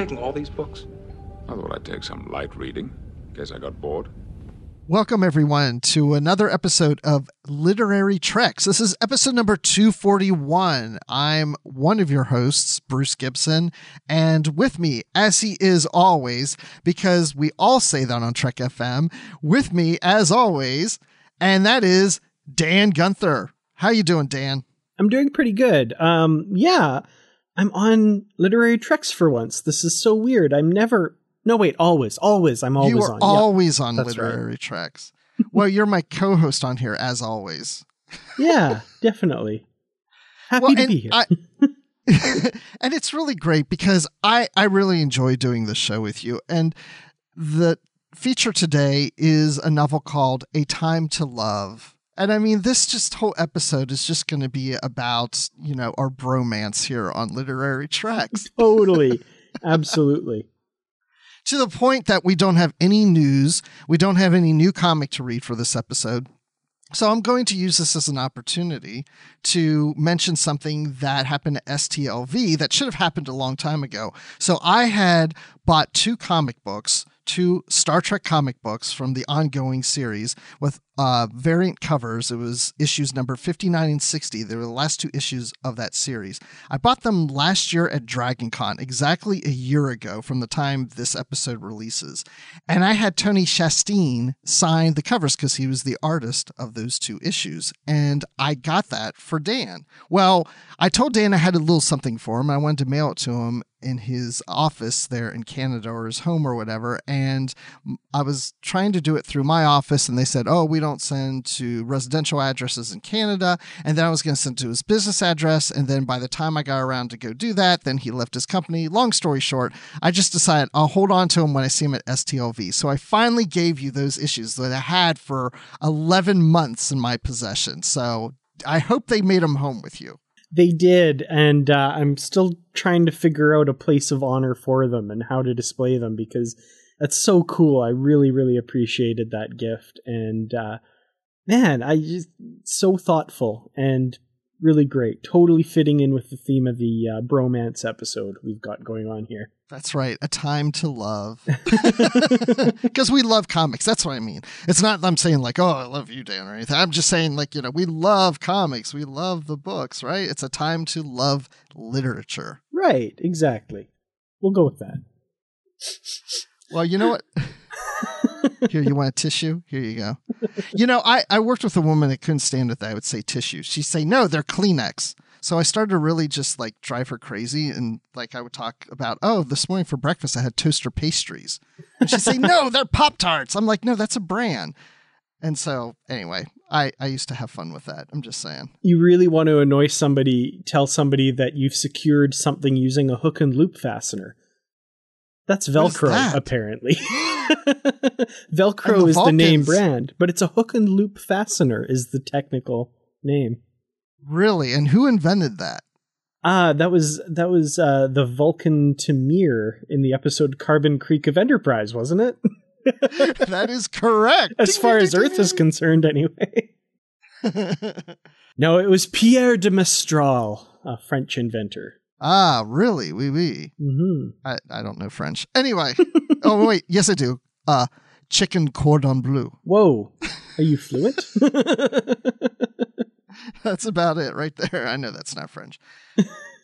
Taking all these books? I thought I'd take some light reading, in case I got bored. Welcome, everyone, to another episode of Literary Treks. This is episode number 241. I'm one of your hosts, Bruce Gibson, and with me, as he is always, because we all say that on Trek FM, with me, as always, and that is Dan Gunther. How you doing, Dan? I'm doing pretty good. Um, yeah, I'm on literary treks for once. This is so weird. I'm never. No, wait. Always, always. I'm always you are on. always on Literary Treks. well, you're my co-host on here, as always. Yeah, definitely. Happy Well, to be here. I- and it's really great because I I really enjoy doing this show with you. And the feature today is a novel called A Time to Love. And I mean, this just whole episode is just going to be about, you know, our bromance here on Literary Treks. totally, absolutely. to the point that we don't have any news. We don't have any new comic to read for this episode. So I'm going to use this as an opportunity to mention something that happened to STLV that should have happened a long time ago. So I had bought two comic books, two Star Trek comic books from the ongoing series with uh, variant covers. It was issues number 59 and 60. They were the last two issues of that series. I bought them last year at Dragon Con, exactly a year ago from the time this episode releases. And I had Tony Shasteen sign the covers because he was the artist of those two issues. And I got that for Dan. Well, I told Dan I had a little something for him. I wanted to mail it to him in his office there in Canada or his home or whatever. And I was trying to do it through my office, and they said, Oh, we don't send to residential addresses in Canada. And then I was going to send to his business address. And then by the time I got around to go do that, then he left his company. Long story short, I just decided I'll hold on to him when I see him at STLV. So I finally gave you those issues that I had for 11 months in my possession. So I hope they made them home with you. They did, and uh, I'm still trying to figure out a place of honor for them and how to display them because that's so cool. I really, really appreciated that gift, and uh, man, I just so thoughtful and really great. Totally fitting in with the theme of the uh, bromance episode we've got going on here. That's right. A time to love. Because we love comics. That's what I mean. It's not I'm saying like, oh, I love you, Dan, or anything. I'm just saying, like, you know, we love comics. We love the books, right? It's a time to love literature. Right, exactly. We'll go with that. Well, you know what? Here, you want a tissue? Here you go. You know, I, I worked with a woman that couldn't stand it that I would say tissue. She'd say, no, they're Kleenex. So I started to really just like drive her crazy. And like I would talk about, oh, this morning for breakfast, I had toaster pastries. And she'd say, no, they're Pop Tarts. I'm like, no, that's a brand. And so anyway, I, I used to have fun with that. I'm just saying. You really want to annoy somebody, tell somebody that you've secured something using a hook and loop fastener. That's Velcro, that? apparently. Velcro the is the name brand, but it's a hook and loop fastener is the technical name. Really? And who invented that? Ah, that was that was uh, the Vulcan T'Mir in the episode Carbon Creek of Enterprise, wasn't it? that is correct. As far as Earth is concerned, anyway. no, it was Pierre de Mestral, a French inventor. Ah, really? Oui, oui. hmm I, I don't know French. Anyway. oh, wait. Yes, I do. Uh, chicken cordon bleu. Whoa, are you fluent? That's about it right there. I know that's not French.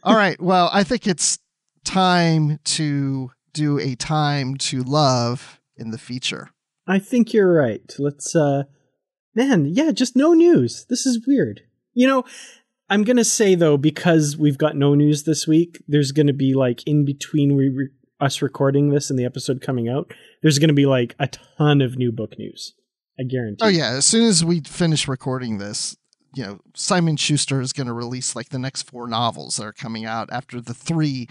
All right. Well, I think it's time to do a time to love in the feature. I think you're right. Let's, uh, man, yeah, just no news. This is weird. You know, I'm going to say, though, because we've got no news this week, there's going to be like in between we re- us recording this and the episode coming out, there's going to be like a ton of new book news. I guarantee. Oh yeah, as soon as we finish recording this, you know, Simon Schuster is going to release like the next four novels that are coming out after the three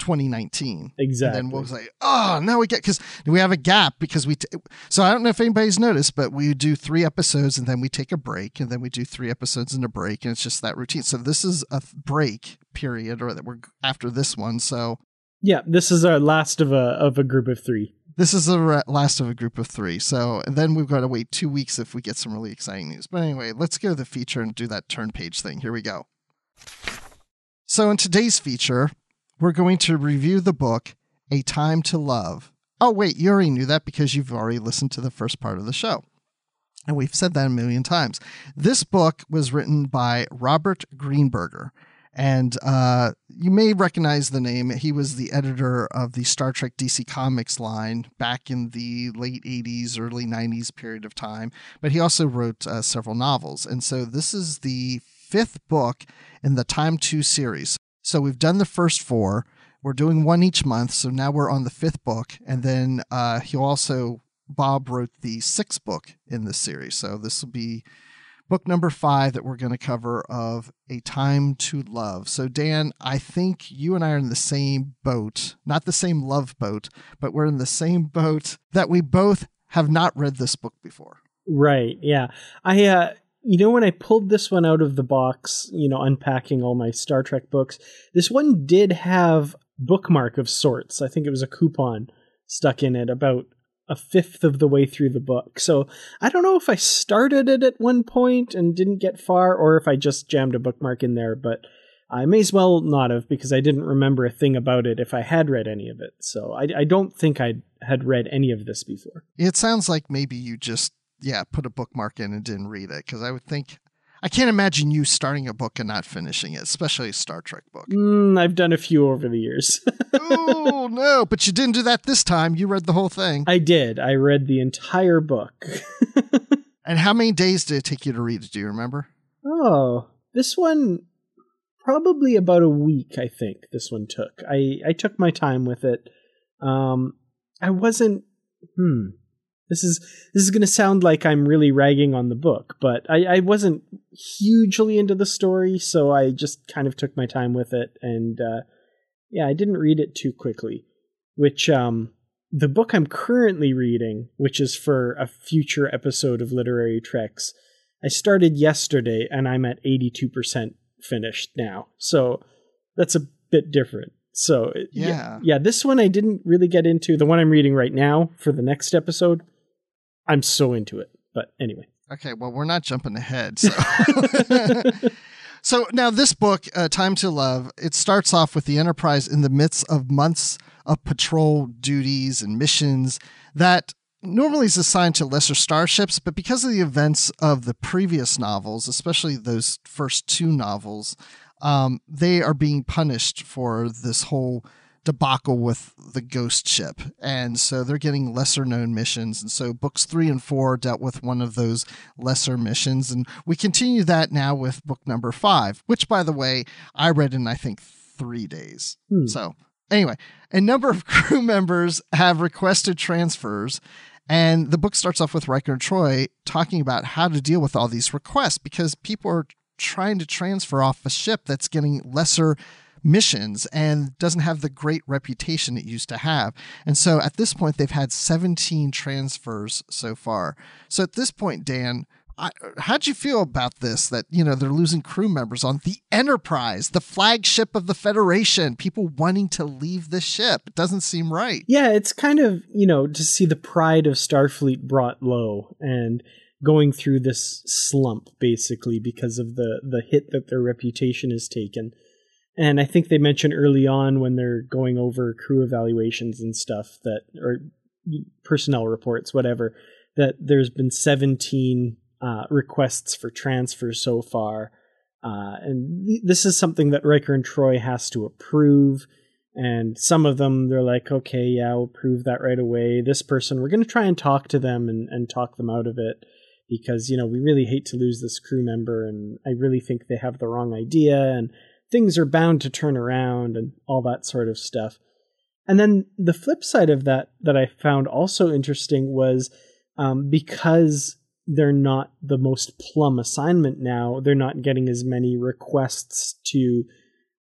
2019. Exactly. And then we'll say, oh, now we get because we have a gap because we. T- so I don't know if anybody's noticed, but we do three episodes and then we take a break and then we do three episodes and a break and it's just that routine. So this is a break period, or that we're after this one. So Yeah, this is our last of a of a group of three. this is the last of a group of three. So and then we've got to wait two weeks if we get some really exciting news. But anyway, let's go to the feature and do that turn page thing. Here we go. So in today's feature, we're going to review the book A Time to Love. Oh wait, you already knew that because you've already listened to the first part of the show. And we've said that a million times. This book was written by Robert Greenberger. And uh, you may recognize the name. He was the editor of the Star Trek DC Comics line back in the late 80s, early 90s period of time. But he also wrote uh, several novels. And so this is the fifth book in the Time To series. So we've done the first four. We're doing one each month. So now we're on the fifth book. And then uh, he also, Bob wrote the sixth book in this series. So this will be book number five that we're going to cover of A Time to Love. So, Dan, I think you and I are in the same boat, not the same love boat, but we're in the same boat that we both have not read this book before. Right. Yeah. I uh you know when I pulled this one out of the box, you know, unpacking all my Star Trek books, this one did have bookmark of sorts. I think it was a coupon stuck in it about a fifth of the way through the book. So I don't know if I started it at one point and didn't get far or if I just jammed a bookmark in there, but I may as well not have because I didn't remember a thing about it if I had read any of it. So I, I don't think I had read any of this before. It sounds like maybe you just, yeah, put a bookmark in and didn't read it because I would think. I can't imagine you starting a book and not finishing it, especially a Star Trek book. Mm, I've done a few over the years. oh, no, but you didn't do that this time. You read the whole thing. I did. I read the entire book. And how many days did it take you to read it? Do you remember? oh, this one probably about a week. I think this one took. I I took my time with it. Um, I wasn't. Hmm. This is this is going to sound like I'm really ragging on the book, but I, I wasn't hugely into the story, so I just kind of took my time with it, and uh, yeah, I didn't read it too quickly. Which um, the book I'm currently reading, which is for a future episode of Literary Treks, I started yesterday and I'm at 82% finished now. So that's a bit different. So Yeah. yeah, this one I didn't really get into. The one I'm reading right now for the next episode, I'm so into it. But anyway. Okay, well, we're not jumping ahead. So, so now this book, uh, Time to Love, it starts off with the Enterprise in the midst of months of patrol duties and missions that normally is assigned to lesser starships, but because of the events of the previous novels, especially those first two novels, um, they are being punished for this whole debacle with the ghost ship. And so they're getting lesser known missions. And so books three and four dealt with one of those lesser missions. And we continue that now with book number five, which, by the way, I read in, I think, three days. Hmm. So anyway, a number of crew members have requested transfers. And the book starts off with Riker and Troi talking about how to deal with all these requests because people are trying to transfer off a ship that's getting lesser missions and doesn't have the great reputation it used to have. And so at this point, they've had 17 transfers so far. So at this point, Dan, I, how'd you feel about this? That you know they're losing crew members on the Enterprise, the flagship of the Federation. People wanting to leave the ship. It doesn't seem right. Yeah, it's kind of you know to see the pride of Starfleet brought low and going through this slump basically because of the the hit that their reputation has taken. And I think they mentioned early on when they're going over crew evaluations and stuff that or personnel reports, whatever, that there's been 17 uh, requests for transfer so far. Uh, and th- this is something that Riker and Troi has to approve. And some of them, they're like, okay, yeah, we'll approve that right away. This person, we're going to try and talk to them and, and talk them out of it because, you know, we really hate to lose this crew member. And I really think they have the wrong idea. And things are bound to turn around and all that sort of stuff. And then the flip side of that that I found also interesting was um, because they're not the most plum assignment now, they're not getting as many requests to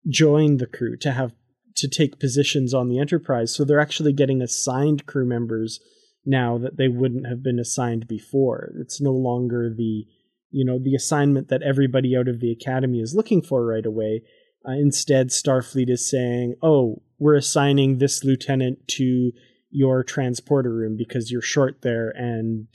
join the crew, to have to take positions on the Enterprise. So they're actually getting assigned crew members now that they wouldn't have been assigned before. It's no longer the you know the assignment that everybody out of the academy is looking for right away. Uh, instead, Starfleet is saying, "Oh, we're assigning this lieutenant to your transporter room because you're short there and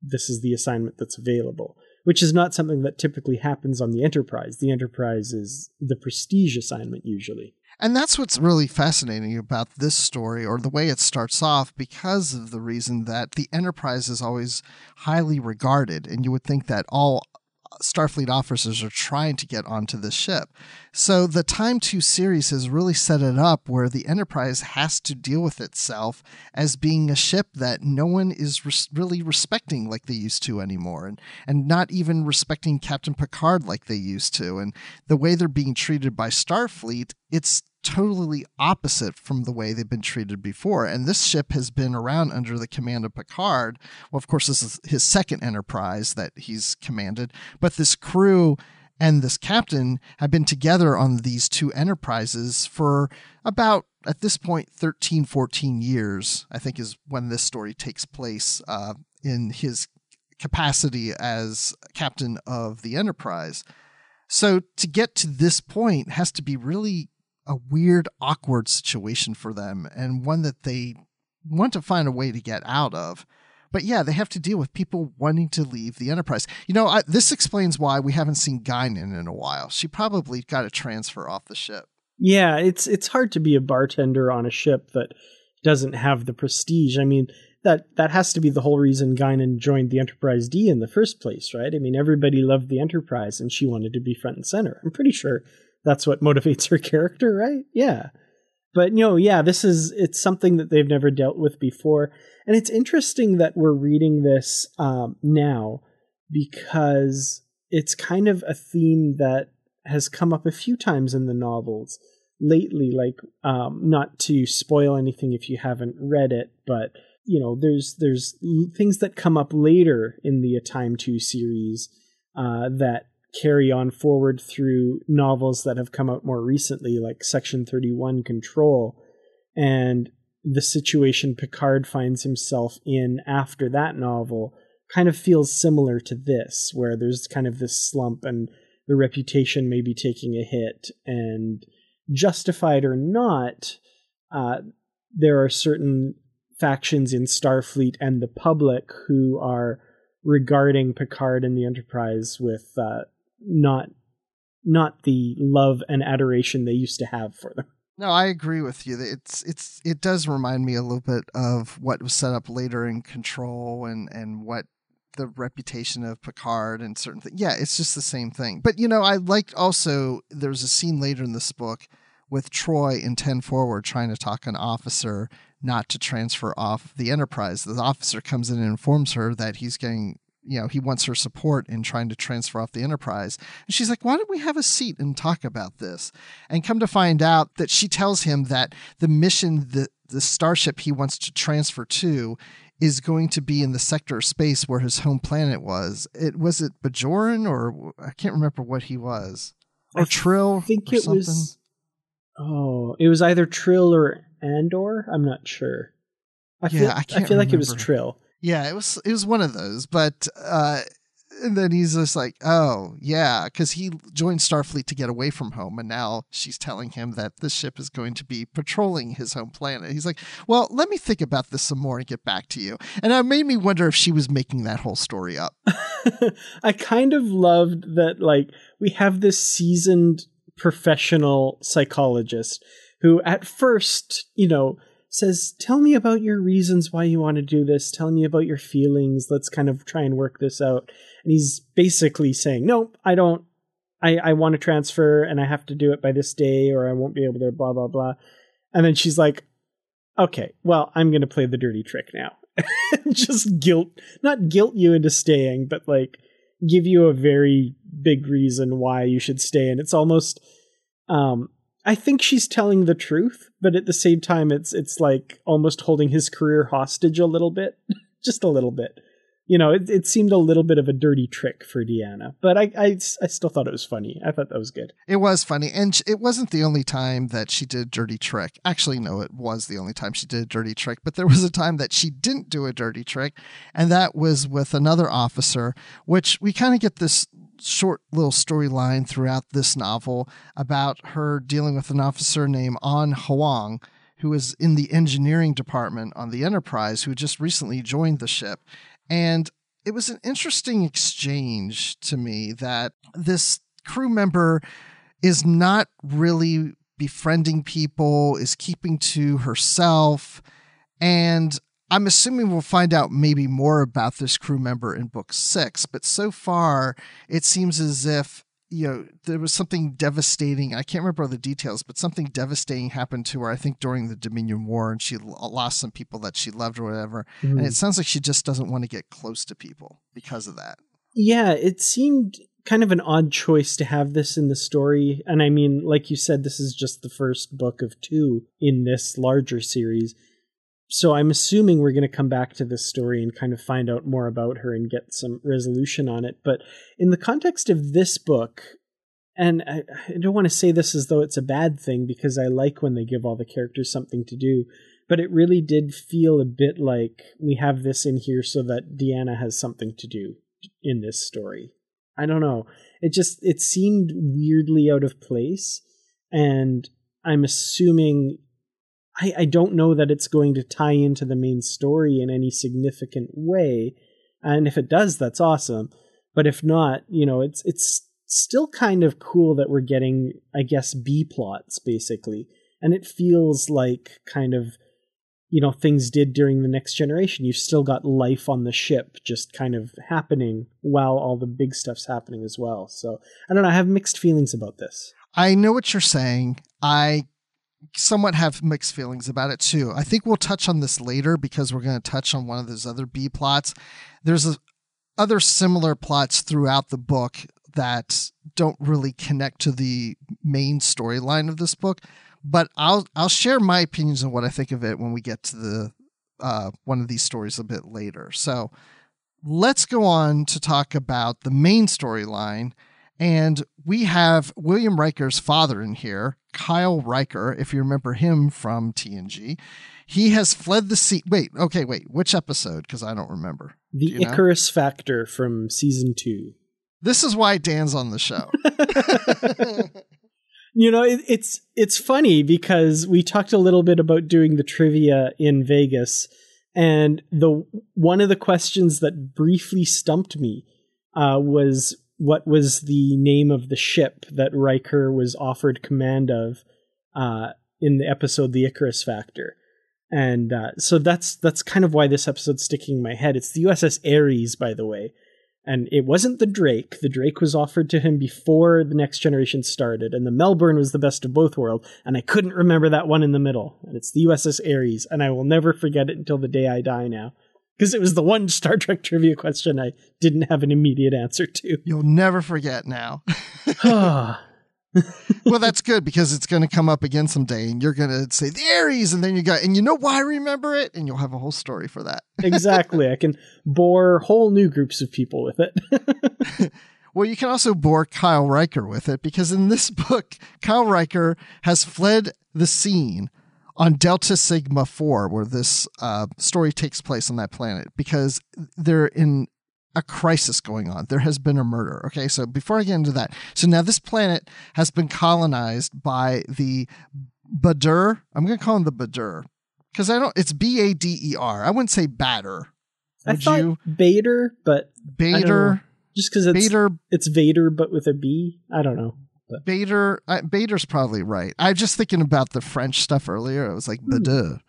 this is the assignment that's available which is not something that typically happens on the enterprise. The enterprise is the prestige assignment usually. And that's what's really fascinating about this story or the way it starts off because of the reason that the enterprise is always highly regarded and you would think that all Starfleet officers are trying to get onto the ship. So the Time To series has really set it up where the Enterprise has to deal with itself as being a ship that no one is res- really respecting like they used to anymore and and not even respecting Captain Picard like they used to and the way they're being treated by Starfleet it's totally opposite from the way they've been treated before. And this ship has been around under the command of Picard. Well, of course, this is his second enterprise that he's commanded, but this crew and this captain have been together on these two enterprises for about at this point 13 14 years i think is when this story takes place uh, in his capacity as captain of the enterprise so to get to this point has to be really a weird, awkward situation for them and one that they want to find a way to get out of. But yeah, they have to deal with people wanting to leave the Enterprise. You know, I, this explains why we haven't seen Guinan in a while. She probably got a transfer off the ship. Yeah, it's it's hard to be a bartender on a ship that doesn't have the prestige. I mean, that that has to be the whole reason Guinan joined the Enterprise D in the first place, right? I mean, everybody loved the Enterprise and she wanted to be front and center. I'm pretty sure that's what motivates her character, right? Yeah. But you know, yeah, this is it's something that they've never dealt with before, and it's interesting that we're reading this um, now because it's kind of a theme that has come up a few times in the novels lately. Like, um, not to spoil anything if you haven't read it, but you know, there's there's things that come up later in the A Time To series uh, that carry on forward through novels that have come out more recently, like Section 31 Control, and the situation Picard finds himself in after that novel kind of feels similar to this, where there's kind of this slump and the reputation may be taking a hit, and justified or not, uh, there are certain factions in Starfleet and the public who are regarding Picard and the Enterprise with uh, not not the love and adoration they used to have for them. No, I agree with you. It's it's it does remind me a little bit of what was set up later in Control and and what the reputation of Picard and certain things. Yeah, it's just the same thing. But you know, I liked also there's a scene later in this book with Troi in 10 Forward trying to talk an officer not to transfer off the Enterprise. The officer comes in and informs her that he's getting you know, he wants her support in trying to transfer off the Enterprise. And she's like, why don't we have a seat and talk about this? And come to find out that she tells him that the mission, the, the starship he wants to transfer to, is going to be in the sector of space where his home planet was. It was it Bajoran or I can't remember what he was. Or I Trill. I think it something. was Oh, it was either Trill or Andor. I'm not sure. I yeah, feel I, I feel like it was Trill. Yeah, it was it was one of those, but uh, and then he's just like, oh, yeah, because he joined Starfleet to get away from home. And now she's telling him that this ship is going to be patrolling his home planet. He's like, well, let me think about this some more and get back to you. And it made me wonder if she was making that whole story up. I kind of loved that, like, we have this seasoned professional psychologist who, at first, you know, says, Tell me about your reasons why you want to do this. Tell me about your feelings. Let's kind of try and work this out. And he's basically saying, No, I don't. I, I want to transfer and I have to do it by this day or I won't be able to, blah, blah, blah. And then she's like, Okay, well, I'm going to play the dirty trick now. Just guilt, not guilt you into staying, but like give you a very big reason why you should stay. And it's almost, um, I think she's telling the truth, but at the same time, it's it's like almost holding his career hostage a little bit, just a little bit. You know, it, it seemed a little bit of a dirty trick for Deanna, but I, I, I still thought it was funny. I thought that was good. It was funny, and it wasn't the only time that she did a dirty trick. Actually, no, it was the only time she did a dirty trick. But there was a time that she didn't do a dirty trick, and that was with another officer, which we kind of get this short little storyline throughout this novel about her dealing with an officer named An Huang, who is in the engineering department on the Enterprise, who just recently joined the ship. And it was an interesting exchange to me that this crew member is not really befriending people, is keeping to herself. And I'm assuming we'll find out maybe more about this crew member in book six, but so far it seems as if you know there was something devastating. I can't remember all the details, but something devastating happened to her. I think during the Dominion War, and she lost some people that she loved or whatever. Mm-hmm. And it sounds like she just doesn't want to get close to people because of that. Yeah, it seemed kind of an odd choice to have this in the story. And I mean, like you said, this is just the first book of two in this larger series so I'm assuming we're going to come back to this story and kind of find out more about her and get some resolution on it. But in the context of this book, and I, I, don't want to say this as though it's a bad thing because I like when they give all the characters something to do, but it really did feel a bit like we have this in here so that Deanna has something to do in this story. I don't know. It just it seemed weirdly out of place and I'm assuming I, I don't know that it's going to tie into the main story in any significant way. And if it does, that's awesome. But if not, you know, it's it's still kind of cool that we're getting, I guess, B plots basically. And it feels like kind of, you know, things did during the next generation. You've still got life on the ship just kind of happening while all the big stuff's happening as well. So I don't know, I have mixed feelings about this. I know what you're saying. I somewhat have mixed feelings about it too. I think we'll touch on this later because we're going to touch on one of those other B plots. There's a, other similar plots throughout the book that don't really connect to the main storyline of this book, but I'll I'll share my opinions on what I think of it when we get to the uh, one of these stories a bit later. So let's go on to talk about the main storyline and we have William Riker's father in here, Kyle Riker, if you remember him from TNG. He has fled the sea. Wait, okay, wait. Which episode? Because I don't remember. The Do Icarus know? Factor from season two. This is why Dan's on the show. you know, it, it's it's funny because we talked a little bit about doing the trivia in Vegas, and the one of the questions that briefly stumped me uh, was what was the name of the ship that Riker was offered command of uh, in the episode The Icarus Factor. And uh, so that's that's kind of why this episode's sticking in my head. It's the USS Ares, by the way. And it wasn't the Drake. The Drake was offered to him before the next generation started, and the Melbourne was the best of both worlds. And I couldn't remember that one in the middle. And it's the USS Ares, and I will never forget it until the day I die now because it was the one Star Trek trivia question I didn't have an immediate answer to. You'll never forget now. well, that's good because it's going to come up again someday, and you're going to say the Ares, and then you got, and you know why I remember it, and you'll have a whole story for that. exactly, I can bore whole new groups of people with it. well, you can also bore Kyle Riker with it because in this book, Kyle Riker has fled the scene on Delta Sigma 4, where this uh, story takes place on that planet, because they're in a crisis going on. There has been a murder. Okay, so before I get into that, so now this planet has been colonized by the Badur. I'm going to call him the Badur because I don't. It's B A D E R. I wouldn't say batter. I thought you? Vader, but I don't know. Bader. just because it's Bader. it's Vader but with a B. I don't know. Bader. Uh, Bader's probably right. I'm just thinking about the French stuff earlier. It was like Badur.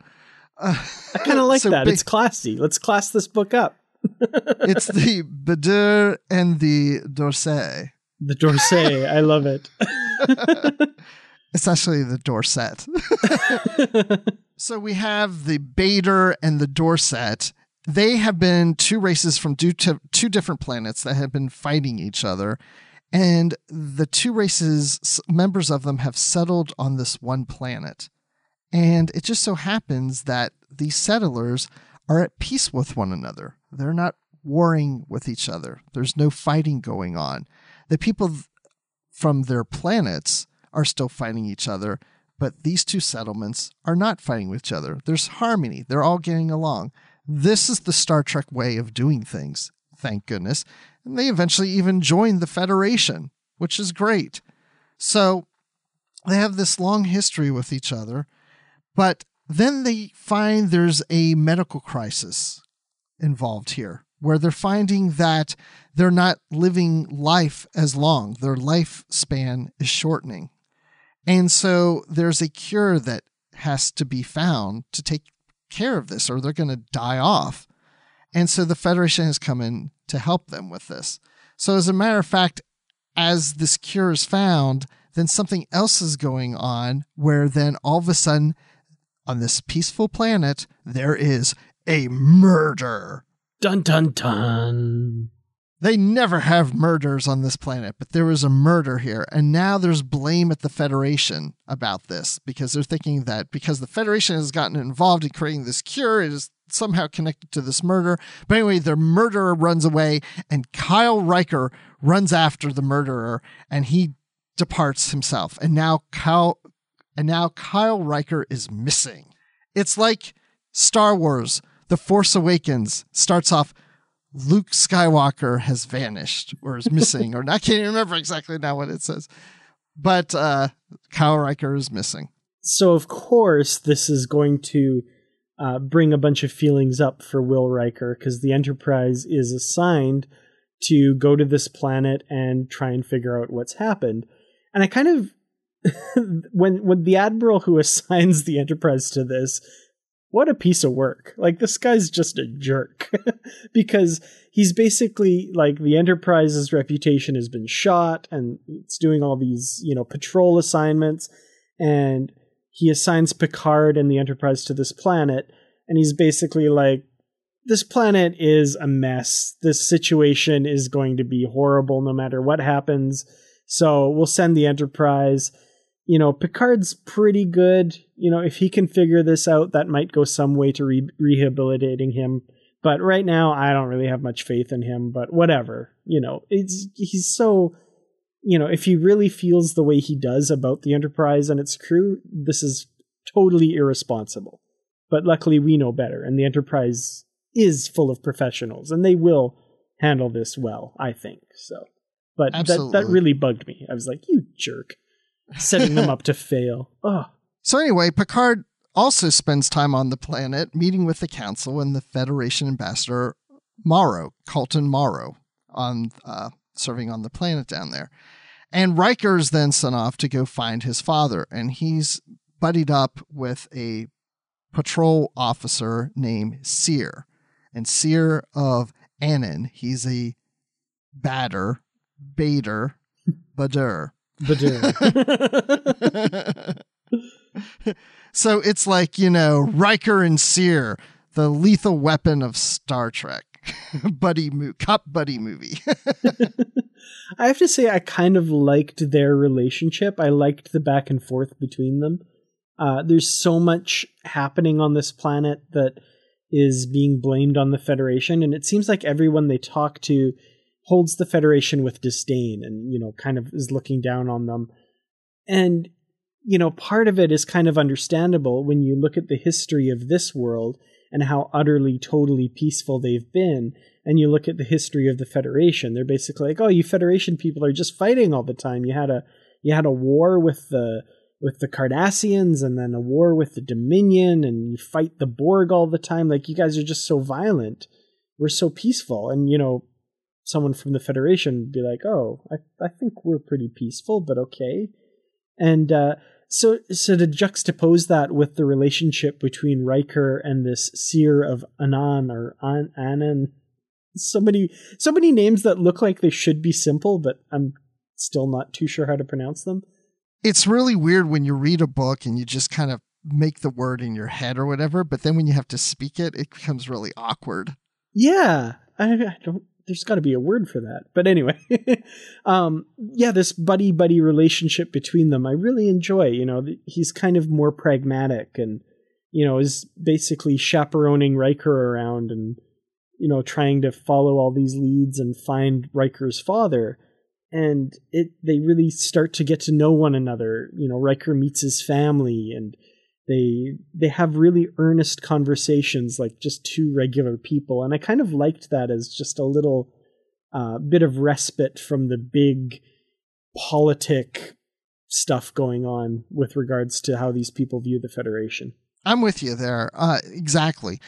Uh, I kind of like so that. ba- it's classy. Let's class this book up. it's the Badur and the Dorset. The Dorset. I love it. It's actually the Dorset. so we have the Bader and the Dorset. They have been two races from two, two different planets that have been fighting each other. And the two races, members of them, have settled on this one planet. And it just so happens that these settlers are at peace with one another. They're not warring with each other, there's no fighting going on. The people from their planets are still fighting each other, but these two settlements are not fighting with each other. There's harmony, they're all getting along. This is the Star Trek way of doing things, thank goodness. And they eventually even joined the Federation, which is great. So they have this long history with each other, but then they find there's a medical crisis involved here where they're finding that they're not living life as long. Their lifespan is shortening. And so there's a cure that has to be found to take care of this, or they're going to die off. And so the Federation has come in to help them with this. So, as a matter of fact, as this cure is found, then something else is going on where then all of a sudden, on this peaceful planet, there is a murder. dun dun dun. They never have murders on this planet, but there was a murder here. And now there's blame at the Federation about this because they're thinking that because the Federation has gotten involved in creating this cure, it is somehow connected to this murder. But anyway, the murderer runs away, and Kyle Riker runs after the murderer and he departs himself. And now Kyle and now Kyle Riker is missing. It's like Star Wars, The Force Awakens starts off Luke Skywalker has vanished or is missing, or I can't even remember exactly now what it says. But uh, Kyle Riker is missing. So of course this is going to uh, bring a bunch of feelings up for Will Riker because the Enterprise is assigned to go to this planet and try and figure out what's happened. And I kind of when when the admiral who assigns the Enterprise to this, what a piece of work! Like this guy's just a jerk because he's basically like the Enterprise's reputation has been shot, and it's doing all these you know patrol assignments, and he assigns Picard and the Enterprise to this planet, and he's basically like, this planet is a mess. This situation is going to be horrible no matter what happens. So we'll send the Enterprise. You know, Picard's pretty good. You know, if he can figure this out, that might go some way to re- rehabilitating him. But right now, I don't really have much faith in him. But whatever. You know, it's he's so. You know, if he really feels the way he does about the Enterprise and its crew, this is totally irresponsible. But luckily, we know better, and the Enterprise is full of professionals, and they will handle this well, I think. So, but that that really bugged me. I was like, "You jerk," setting them up to fail. Oh, So anyway, Picard also spends time on the planet meeting with the Council and the Federation ambassador Morrow, Colton Morrow, on uh, serving on the planet down there. And Riker is then sent off to go find his father, and he's buddied up with a patrol officer named Sear. And Sear of Annan, he's a batter, baiter, bader. Badur. so it's like, you know, Riker and Sear, the lethal weapon of Star Trek. buddy mo- cop buddy movie. I have to say, I kind of liked their relationship. I liked the back and forth between them. Uh, there's so much happening on this planet that is being blamed on the Federation, and it seems like everyone they talk to holds the Federation with disdain and, you know, kind of is looking down on them. And, you know, part of it is kind of understandable when you look at the history of this world and how utterly, totally peaceful they've been. And you look at the history of the Federation, they're basically like, oh, you Federation people are just fighting all the time. You had a you had a war with the with the Cardassians and then a war with the Dominion and you fight the Borg all the time. Like you guys are just so violent. We're so peaceful. And you know, someone from the Federation would be like, "Oh, I I think we're pretty peaceful, but okay." And uh, so so to juxtapose that with the relationship between Riker and this seer of Anan or An- Anan, so many so many names that look like they should be simple, but I'm still not too sure how to pronounce them. It's really weird when you read a book and you just kind of make the word in your head or whatever, but then when you have to speak it, it becomes really awkward. Yeah, I, I don't there's got to be a word for that. But anyway, um, yeah, this buddy buddy relationship between them, I really enjoy. You know, he's kind of more pragmatic and, you know, is basically chaperoning Riker around and, you know, trying to follow all these leads and find Riker's father. And it, they really start to get to know one another. You know, Riker meets his family and they they have really earnest conversations like just two regular people. And i kind of liked that as just a little uh, bit of respite from the big politic stuff going on with regards to how these people view the federation. I'm with you there. Uh, exactly.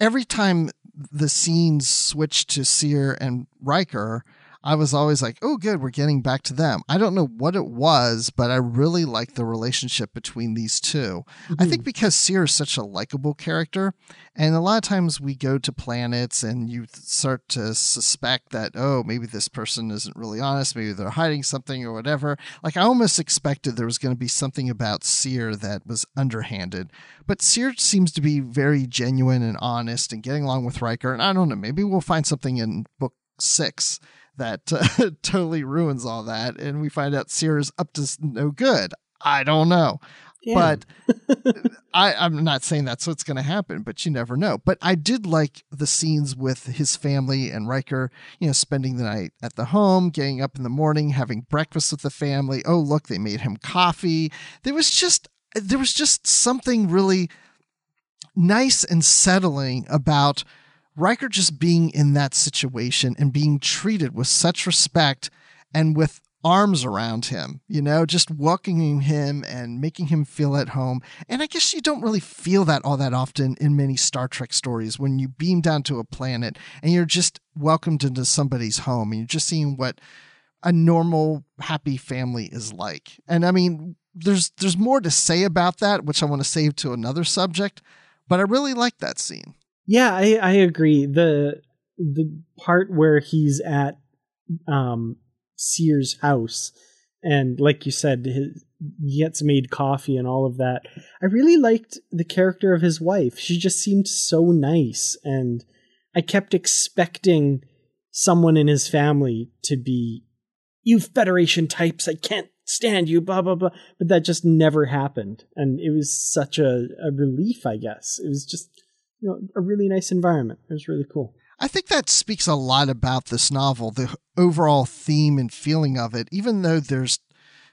Every time the scenes switch to Seer and Riker, I was always like, oh, good, we're getting back to them. I don't know what it was, but I really liked the relationship between these 2 mm-hmm. I think because Seer is such a likable character, and a lot of times we go to planets and you start to suspect that, oh, maybe this person isn't really honest, maybe they're hiding something or whatever. Like, I almost expected there was going to be something about Seer that was underhanded. But Seer seems to be very genuine and honest and getting along with Riker. And I don't know, maybe we'll find something in book six that uh, totally ruins all that, and we find out Seer's up to no good. I don't know. Yeah. But I, I'm not saying that's what's going to happen, but you never know. But I did like the scenes with his family and Riker, you know, spending the night at the home, getting up in the morning, having breakfast with the family. Oh, look, they made him coffee. There was just there was just something really nice and settling about Riker just being in that situation and being treated with such respect and with arms around him, you know, just welcoming him and making him feel at home. And I guess you don't really feel that all that often in many Star Trek stories when you beam down to a planet and you're just welcomed into somebody's home and you're just seeing what a normal happy family is like. And I mean, there's there's more to say about that, which I want to save to another subject, but I really like that scene. Yeah, I, I agree. The the part where he's at um Seer's house and like you said his, he gets made coffee and all of that. I really liked the character of his wife. She just seemed so nice and I kept expecting someone in his family to be you federation types, I can't stand you, blah blah blah. But that just never happened. And it was such a, a relief, I guess. It was just you know a really nice environment. It was really cool. I think that speaks a lot about this novel, the overall theme and feeling of it. Even though there's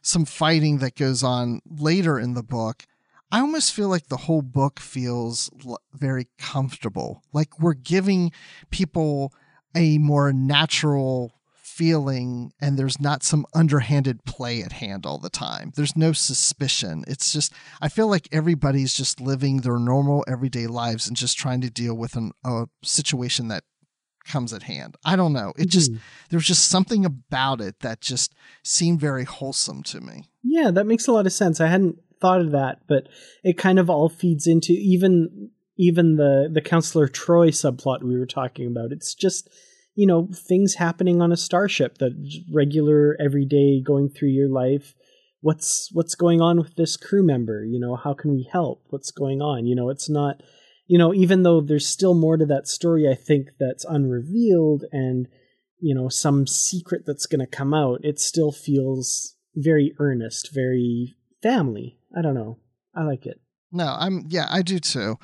some fighting that goes on later in the book, I almost feel like the whole book feels very comfortable. Like we're giving people a more natural feeling and there's not some underhanded play at hand all the time. There's no suspicion. It's just, I feel like everybody's just living their normal everyday lives and just trying to deal with an, a situation that comes at hand. I don't know. It just, mm-hmm. there's just something about it that just seemed very wholesome to me. Yeah, that makes a lot of sense. I hadn't thought of that, but it kind of all feeds into even even the the counselor Troi subplot we were talking about. It's just you know things happening on a starship that regular everyday going through your life. What's what's going on with this crew member? You know how can we help? What's going on? You know it's not you know even though there's still more to that story i think that's unrevealed and you know some secret that's going to come out it still feels very earnest very family. I don't know. I like it. No i'm yeah i do too.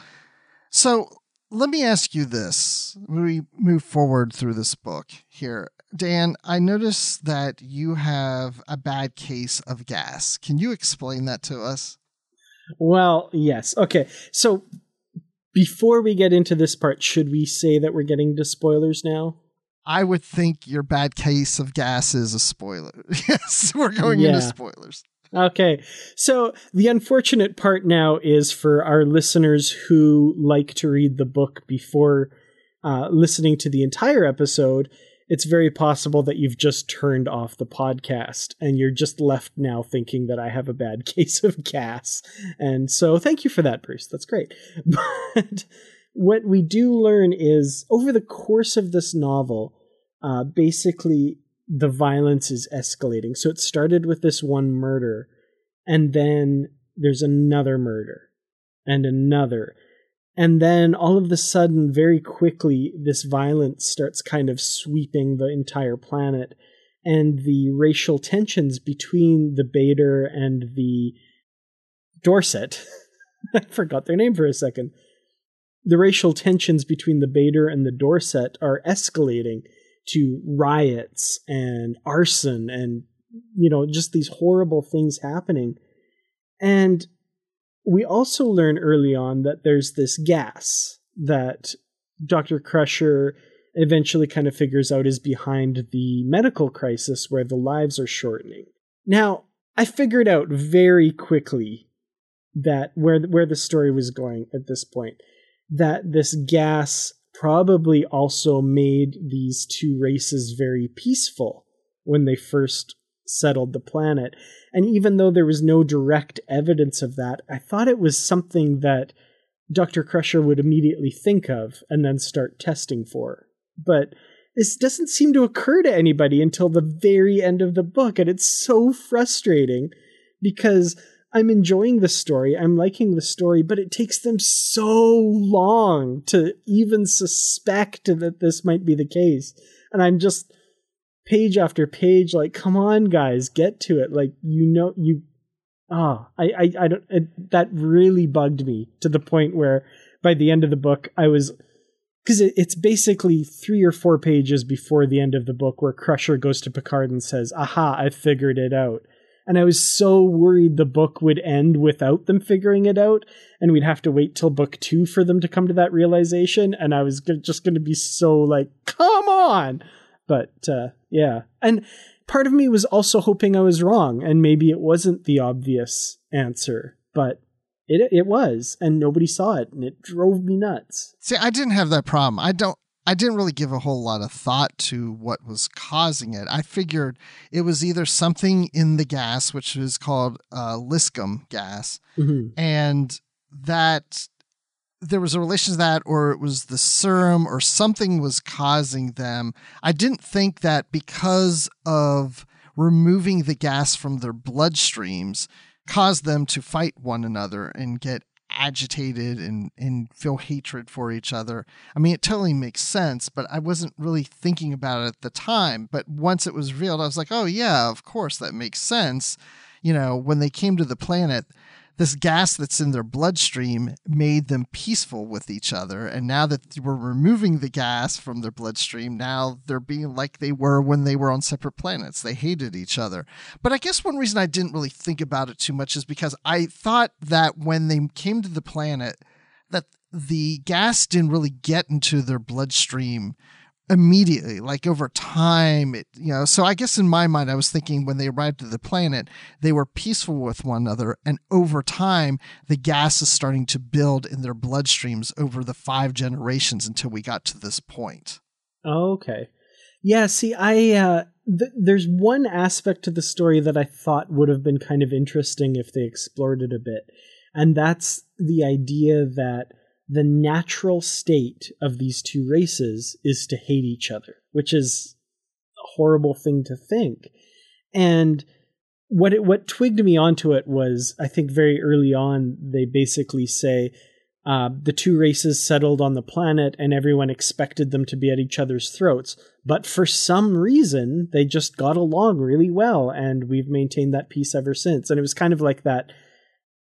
So let me ask you this. We move forward through this book here. Dan, I notice that you have a bad case of gas. Can you explain that to us? Well, yes. Okay. So before we get into this part, should we say that we're getting to spoilers now? I would think your bad case of gas is a spoiler. yes, we're going Yeah. into spoilers. Okay. So the unfortunate part now is for our listeners who like to read the book before uh, listening to the entire episode. It's very possible that you've just turned off the podcast and you're just left now thinking that I have a bad case of gas. And so thank you for that, Bruce. That's great. But what we do learn is over the course of this novel, uh, basically the violence is escalating. So it started with this one murder, and then there's another murder, and another. And then all of a sudden, very quickly, this violence starts kind of sweeping the entire planet. And the racial tensions between the Bader and the Dorset, I forgot their name for a second. The racial tensions between the Bader and the Dorset are escalating to riots and arson and you know just these horrible things happening and we also learn early on that there's this gas that Dr. Crusher eventually kind of figures out is behind the medical crisis where the lives are shortening. Now, I figured out very quickly that where where the story was going at this point that this gas probably also made these two races very peaceful when they first settled the planet. And even though there was no direct evidence of that, I thought it was something that Dr. Crusher would immediately think of and then start testing for. But this doesn't seem to occur to anybody until the very end of the book, and it's so frustrating because I'm enjoying the story, I'm liking the story, but it takes them so long to even suspect that this might be the case. And I'm just page after page like come on guys get to it like you know you ah i i, I don't it, that really bugged me to the point where by the end of the book i was because it, it's basically three or four pages before the end of the book where crusher goes to picard and says aha i figured it out and i was so worried the book would end without them figuring it out and we'd have to wait till book two for them to come to that realization and i was just going to be so like come on but uh, yeah and part of me was also hoping i was wrong and maybe it wasn't the obvious answer but it it was and nobody saw it and it drove me nuts See, I didn't have that problem. I don't. I didn't really give a whole lot of thought to what was causing it. I figured it was either something in the gas, which is called uh, Liscum gas, Mhm. and that there was a relation to that, or it was the serum, or something was causing them. I didn't think that because of removing the gas from their bloodstreams caused them to fight one another and get agitated and, and feel hatred for each other. I mean, it totally makes sense, but I wasn't really thinking about it at the time. But once it was revealed, I was like, oh, yeah, of course, that makes sense. You know, when they came to the planet, this gas that's in their bloodstream made them peaceful with each other. And now that we're removing the gas from their bloodstream, now they're being like they were when they were on separate planets. They hated each other. But I guess one reason I didn't really think about it too much is because I thought that when they came to the planet, that the gas didn't really get into their bloodstream immediately like over time it you know so i guess in my mind i was thinking when they arrived at the planet they were peaceful with one another and over time the gas is starting to build in their bloodstreams over the five generations until we got to this point Okay. Yeah, see, I uh th- there's one aspect to the story that I thought would have been kind of interesting if they explored it a bit. And that's the idea that the natural state of these two races is to hate each other, which is a horrible thing to think. And what it, what twigged me onto it was I think very early on they basically say uh, the two races settled on the planet and everyone expected them to be at each other's throats. But for some reason, they just got along really well, and we've maintained that peace ever since. And it was kind of like that.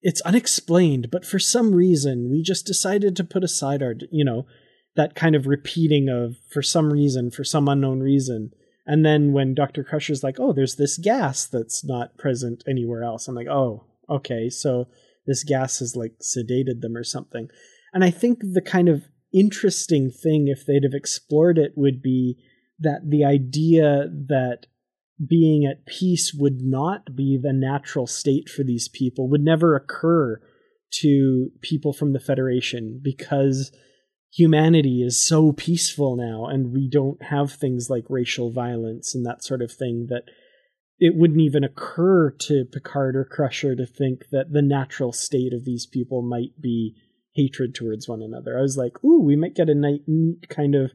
It's unexplained, but for some reason, we just decided to put aside our, you know, that kind of repeating of for some reason, for some unknown reason. And then when Dr. Crusher's like, oh, there's this gas that's not present anywhere else, I'm like, oh, okay, so this gas has like sedated them or something. And I think the kind of interesting thing, if they'd have explored it, would be that the idea that being at peace would not be the natural state for these people would never occur to people from the Federation because humanity is so peaceful now and we don't have things like racial violence and that sort of thing that it wouldn't even occur to Picard or Crusher to think that the natural state of these people might be hatred towards one another. I was like, ooh, we might get a neat kind of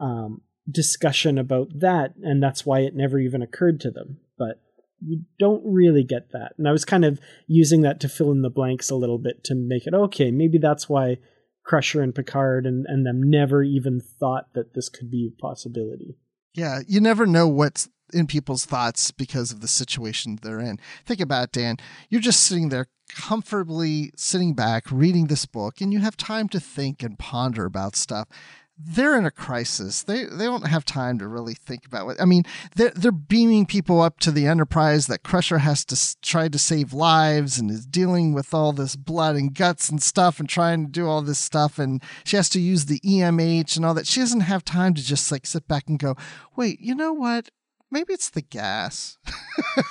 um, discussion about that, and that's why it never even occurred to them. But you don't really get that. And I was kind of using that to fill in the blanks a little bit to make it okay, maybe that's why Crusher and Picard and, and them never even thought that this could be a possibility. Yeah, you never know what's in people's thoughts because of the situation they're in. Think about it, Dan. You're just sitting there comfortably sitting back reading this book and you have time to think and ponder about stuff they're in a crisis. They they don't have time to really think about it. I mean, they're they're beaming people up to the Enterprise that Crusher has to try to save lives and is dealing with all this blood and guts and stuff and trying to do all this stuff and she has to use the EMH and all that. She doesn't have time to just like sit back and go, "Wait, you know what? Maybe it's the gas."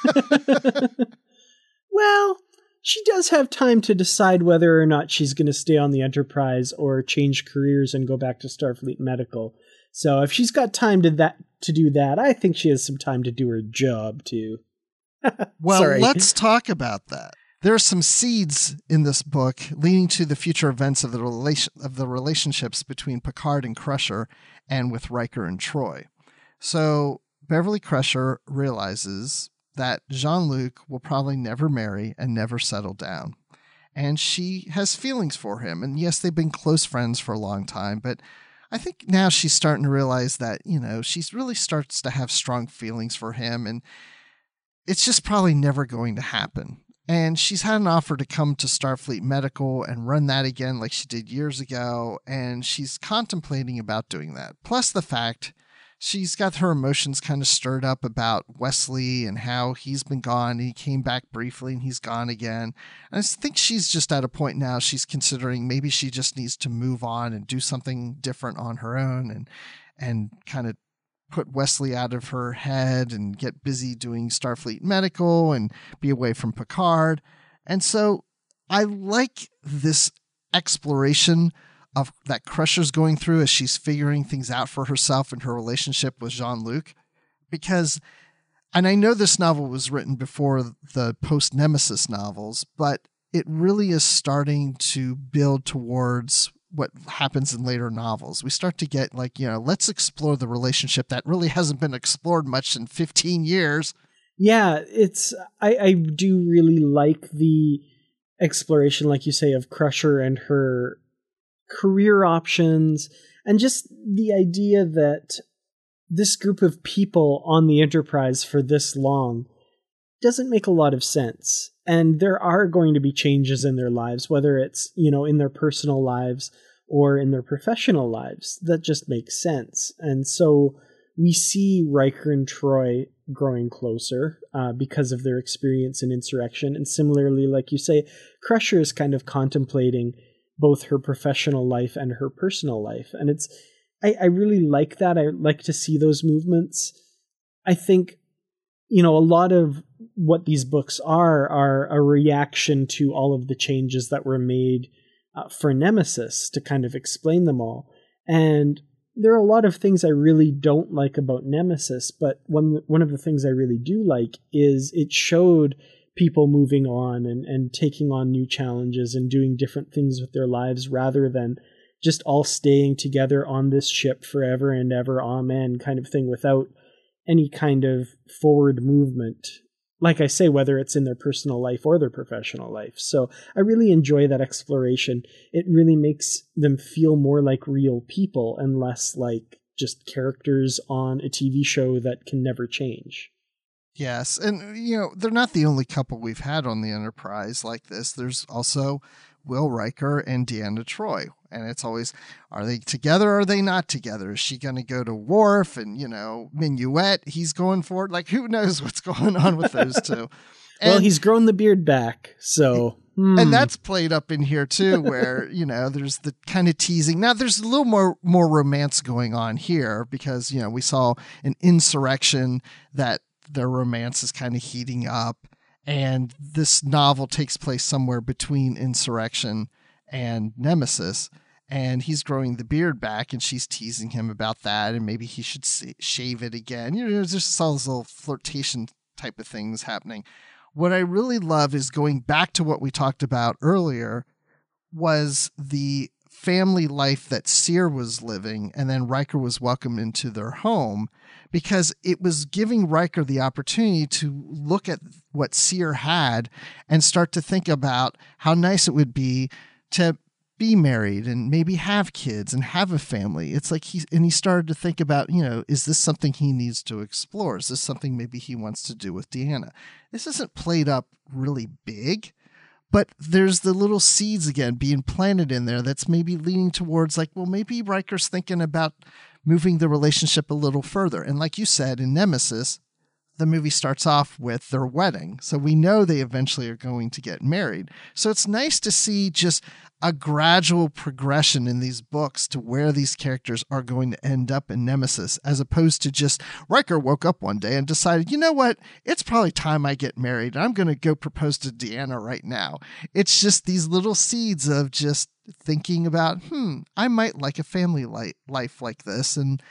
well, she does have time to decide whether or not she's going to stay on the Enterprise or change careers and go back to Starfleet Medical. So if she's got time to that to do that, I think she has some time to do her job too. well, let's talk about that. There are some seeds in this book leading to the future events of the relation of the relationships between Picard and Crusher and with Riker and Troi. So Beverly Crusher realizes that Jean Luc will probably never marry and never settle down. And she has feelings for him. And yes, they've been close friends for a long time, but I think now she's starting to realize that, you know, she really starts to have strong feelings for him. And it's just probably never going to happen. And she's had an offer to come to Starfleet Medical and run that again like she did years ago. And she's contemplating about doing that. Plus the fact she's got her emotions kind of stirred up about Wesley and how he's been gone. And he came back briefly and he's gone again. And I think she's just at a point now she's considering maybe she just needs to move on and do something different on her own and and kind of put Wesley out of her head and get busy doing Starfleet Medical and be away from Picard. And so I like this exploration of that Crusher's going through as she's figuring things out for herself and her relationship with Jean Luc. Because, and I know this novel was written before the post Nemesis novels, but it really is starting to build towards what happens in later novels. We start to get like, you know, let's explore the relationship that really hasn't been explored much in 15 years. Yeah, it's, I, I do really like the exploration, like you say, of Crusher and her career options, and just the idea that this group of people on the Enterprise for this long doesn't make a lot of sense. And there are going to be changes in their lives, whether it's, you know, in their personal lives or in their professional lives. That just makes sense. And so we see Riker and Troi growing closer uh, because of their experience in insurrection. And similarly, like you say, Crusher is kind of contemplating both her professional life and her personal life. And it's, I, I really like that. I like to see those movements. I think, you know, a lot of what these books are are a reaction to all of the changes that were made uh, for Nemesis to kind of explain them all. And there are a lot of things I really don't like about Nemesis, but one one of the things I really do like is it showed people moving on and, and taking on new challenges and doing different things with their lives rather than just all staying together on this ship forever and ever, amen, kind of thing without any kind of forward movement. Like I say, whether it's in their personal life or their professional life. So I really enjoy that exploration. It really makes them feel more like real people and less like just characters on a TV show that can never change. Yes, and you know they're not the only couple we've had on the Enterprise like this. There's also Will Riker and Deanna Troi, and it's always are they together? Or are they not together? Is she going to go to Worf and you know Minuet? He's going for it. Like who knows what's going on with those two? well, he's grown the beard back, so Hmm. and that's played up in here too where you know there's the kind of teasing now there's a little more more romance going on here because you know we saw an insurrection that their romance is kind of heating up and this novel takes place somewhere between insurrection and nemesis and he's growing the beard back and she's teasing him about that and maybe he should shave it again. You know there's just all those little flirtation type of things happening. What I really love is going back to what we talked about earlier was the family life that Sear was living and then Riker was welcomed into their home because it was giving Riker the opportunity to look at what Sear had and start to think about how nice it would be to be married and maybe have kids and have a family. It's like he and he started to think about, you know, is this something he needs to explore? Is this something maybe he wants to do with Deanna? This isn't played up really big, but there's the little seeds again being planted in there that's maybe leaning towards like, well, maybe Riker's thinking about moving the relationship a little further. And like you said in Nemesis, the movie starts off with their wedding. So we know they eventually are going to get married. So it's nice to see just a gradual progression in these books to where these characters are going to end up in Nemesis, as opposed to just Riker woke up one day and decided, you know what, it's probably time I get married. I'm going to go propose to Deanna right now. It's just these little seeds of just thinking about, hmm, I might like a family life like this, and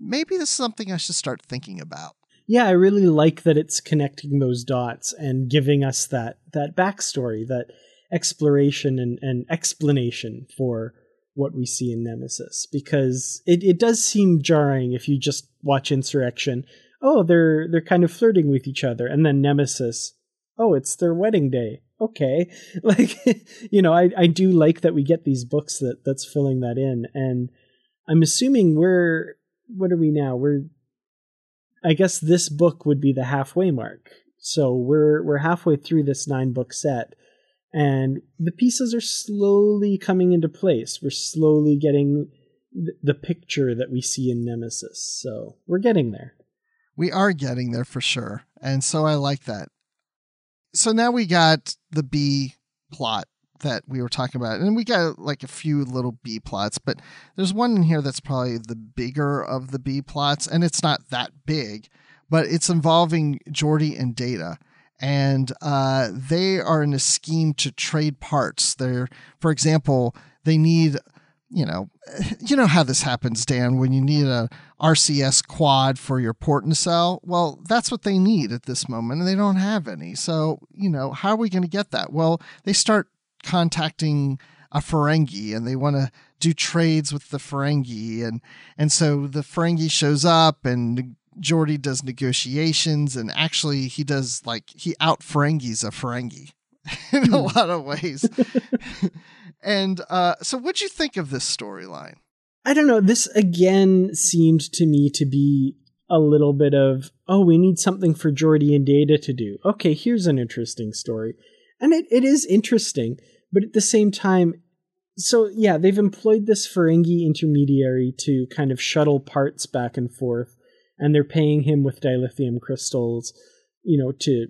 maybe this is something I should start thinking about. Yeah, I really like that it's connecting those dots and giving us that that backstory, that exploration and, and explanation for what we see in Nemesis. Because it, it does seem jarring if you just watch Insurrection. Oh, they're they're kind of flirting with each other, and then Nemesis. Oh, it's their wedding day. Okay, like you know, I I do like that we get these books that that's filling that in, and I'm assuming we're what are we now? We're I guess this book would be the halfway mark. So we're we're halfway through this nine book set and the pieces are slowly coming into place. We're slowly getting th- the picture that we see in Nemesis. So we're getting there. We are getting there for sure. And so I like that. So now we got the B plot that we were talking about. And we got like a few little B plots, but there's one in here that's probably the bigger of the B plots, and it's not that big, but it's involving Geordi and Data. And uh, they are in a scheme to trade parts. They're, for example, they need, you know, you know how this happens, Dan, when you need a RCS quad for your port nacelle. Well, that's what they need at this moment, and they don't have any. So, you know, how are we going to get that? Well, they start contacting a Ferengi and they want to do trades with the Ferengi and and so the Ferengi shows up and Geordi does negotiations and actually he does like he out Ferengis a Ferengi in a lot of ways. and uh so what'd you think of this storyline? I don't know. This again seemed to me to be a little bit of, oh, we need something for Geordi and Data to do. Okay, here's an interesting story. And it, it is interesting, but at the same time, so yeah, they've employed this Ferengi intermediary to kind of shuttle parts back and forth, and they're paying him with dilithium crystals, you know, to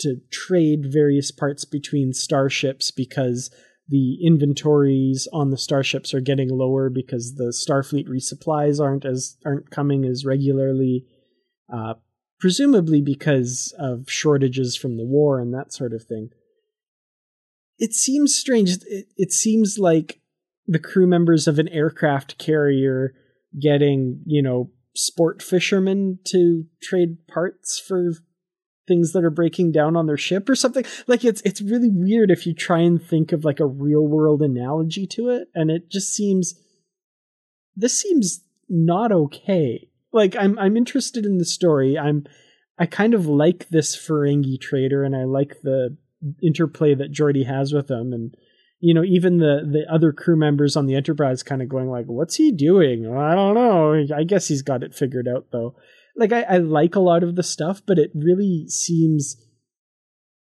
to trade various parts between starships because the inventories on the starships are getting lower because the Starfleet resupplies aren't as aren't coming as regularly, uh, presumably because of shortages from the war and that sort of thing it seems strange. It, it seems like the crew members of an aircraft carrier getting, you know, sport fishermen to trade parts for things that are breaking down on their ship or something. Like it's it's really weird if you try and think of like a real world analogy to it and it just seems this seems not okay. Like I'm I'm interested in the story. I'm I kind of like this Ferengi trader and I like the interplay that Geordi has with them. And you know even the the other crew members on the enterprise kind of going like what's he doing? I don't know. I guess he's got it figured out though. Like I, I like a lot of the stuff but it really seems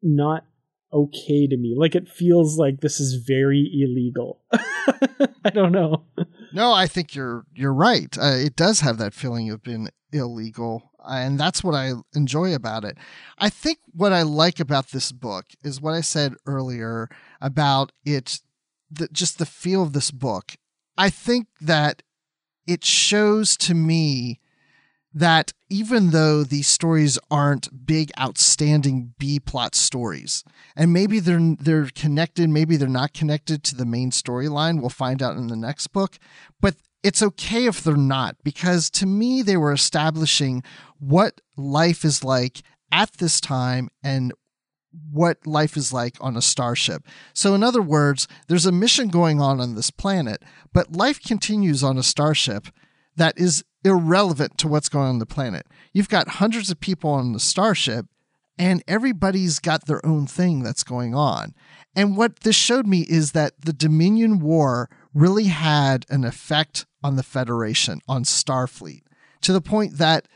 not okay to me. Like it feels like this is very illegal. I don't know. No, I think you're you're right. Uh, it does have that feeling of being illegal. And that's what I enjoy about it. I think what I like about this book is what I said earlier about it, the, just the feel of this book. I think that it shows to me that even though these stories aren't big outstanding B plot stories and maybe they're they're connected maybe they're not connected to the main storyline we'll find out in the next book but it's okay if they're not because to me they were establishing what life is like at this time and what life is like on a starship. So, in other words, there's a mission going on on this planet, but life continues on a starship that is irrelevant to what's going on, on the planet. You've got hundreds of people on the starship, and everybody's got their own thing that's going on. And what this showed me is that the Dominion War really had an effect on the Federation, on Starfleet, to the point that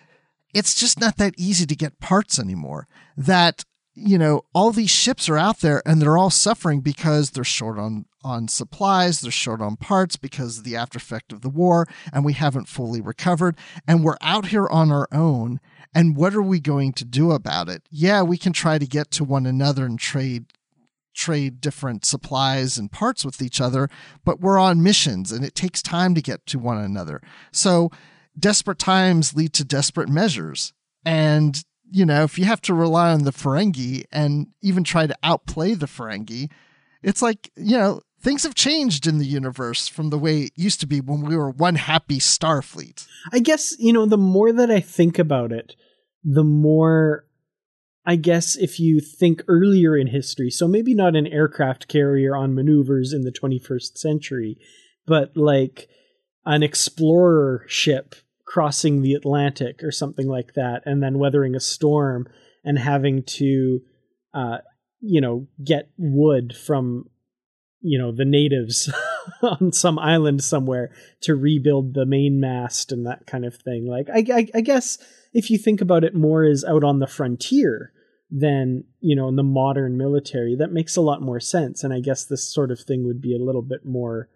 it's just not that easy to get parts anymore. That you know all these ships are out there and they're all suffering because they're short on on supplies they're short on parts because of the after effect of the war and we haven't fully recovered and we're out here on our own and what are we going to do about it yeah we can try to get to one another and trade trade different supplies and parts with each other but we're on missions and it takes time to get to one another so desperate times lead to desperate measures and you know, if you have to rely on the Ferengi and even try to outplay the Ferengi, it's like, you know, things have changed in the universe from the way it used to be when we were one happy Starfleet. I guess, you know, the more that I think about it, the more I guess if you think earlier in history, so maybe not an aircraft carrier on maneuvers in the 21st century, but like an explorer ship crossing the Atlantic or something like that, and then weathering a storm and having to, uh, you know, get wood from, you know, the natives on some island somewhere to rebuild the main mast and that kind of thing. Like, I, I, I guess if you think about it more as out on the frontier than you know in the modern military, that makes a lot more sense. And I guess this sort of thing would be a little bit more.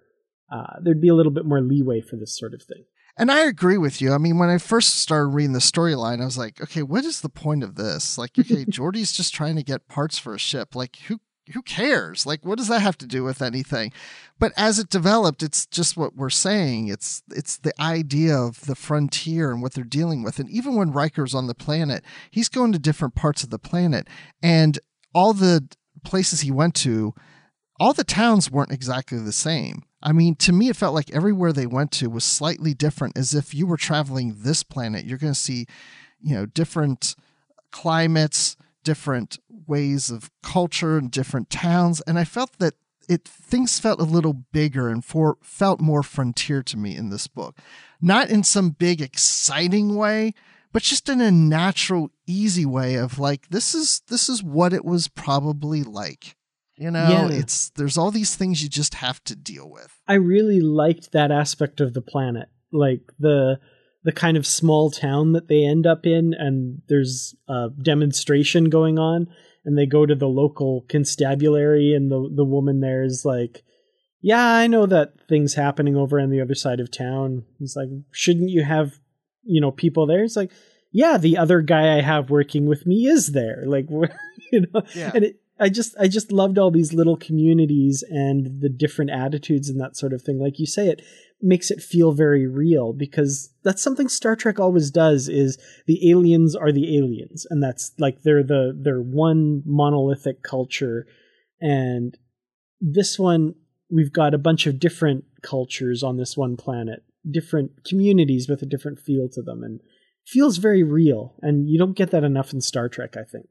Uh, thered be a little bit more leeway for this sort of thing. And I agree with you. I mean, when I first started reading the storyline, I was like, okay, what is the point of this? Like, okay, Geordi's just trying to get parts for a ship. Like, who who cares? Like, what does that have to do with anything? But as it developed, it's just what we're saying. It's it's the idea of the frontier and what they're dealing with. And even when Riker's on the planet, he's going to different parts of the planet, and all the places he went to, all the towns weren't exactly the same. I mean, to me, it felt like everywhere they went to was slightly different. As if you were traveling this planet, you're going to see, you know, different climates, different ways of culture, and different towns. And I felt that it things felt a little bigger and for felt more frontier to me in this book, not in some big exciting way, but just in a natural, easy way of like this is this is what it was probably like. You know, yeah. it's there's all these things you just have to deal with. I really liked that aspect of the planet. Like the the kind of small town that they end up in and there's a demonstration going on and they go to the local constabulary and the the woman there is like yeah i know that things happening over on the other side of town he's like shouldn't you have you know people there it's like yeah the other guy i have working with me is there like you know yeah. and it I just I just loved all these little communities and the different attitudes and that sort of thing. Like you say, it makes it feel very real because that's something Star Trek always does. Is the aliens are the aliens, and that's like they're the they're one monolithic culture, and this one we've got a bunch of different cultures on this one planet, different communities with a different feel to them, and feels very real. And you don't get that enough in Star Trek, I think.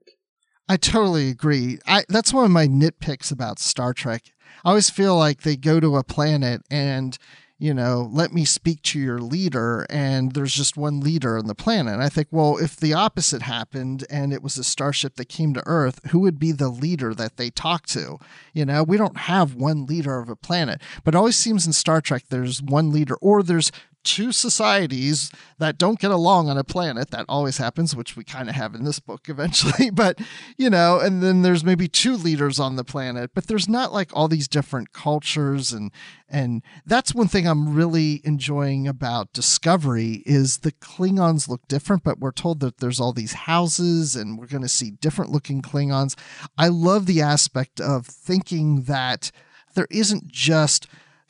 I totally agree. I that's one of my nitpicks about Star Trek. I always feel like they go to a planet and you know, let me speak to your leader, and there's just one leader on the planet. And I think, well, if the opposite happened and it was a starship that came to Earth, who would be the leader that they talk to? You know, we don't have one leader of a planet, but it always seems in Star Trek there's one leader, or there's two societies that don't get along on a planet. That always happens, which we kind of have in this book eventually. But, you know, and then there's maybe two leaders on the planet, but there's not like all these different cultures and and that's one thing I'm really enjoying about Discovery is the Klingons look different, but we're told that there's all these houses and we're going to see different looking Klingons. I love the aspect of thinking that there isn't just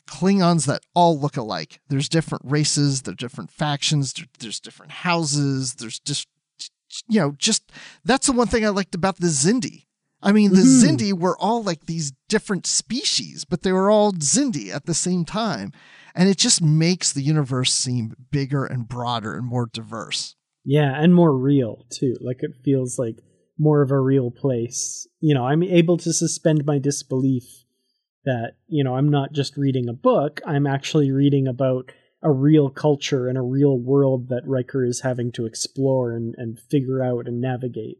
Klingons that all look alike. There's different races, there's different factions, there's different houses, there's just you know, just that's the one thing I liked about the Xindi. I mean, the mm-hmm. Xindi were all like these different species, but they were all Xindi at the same time. And it just makes the universe seem bigger and broader and more diverse. Yeah, and more real too. Like it feels like more of a real place. You know, I'm able to suspend my disbelief that you know i'm not just reading a book i'm actually reading about a real culture and a real world that Riker is having to explore and, and figure out and navigate.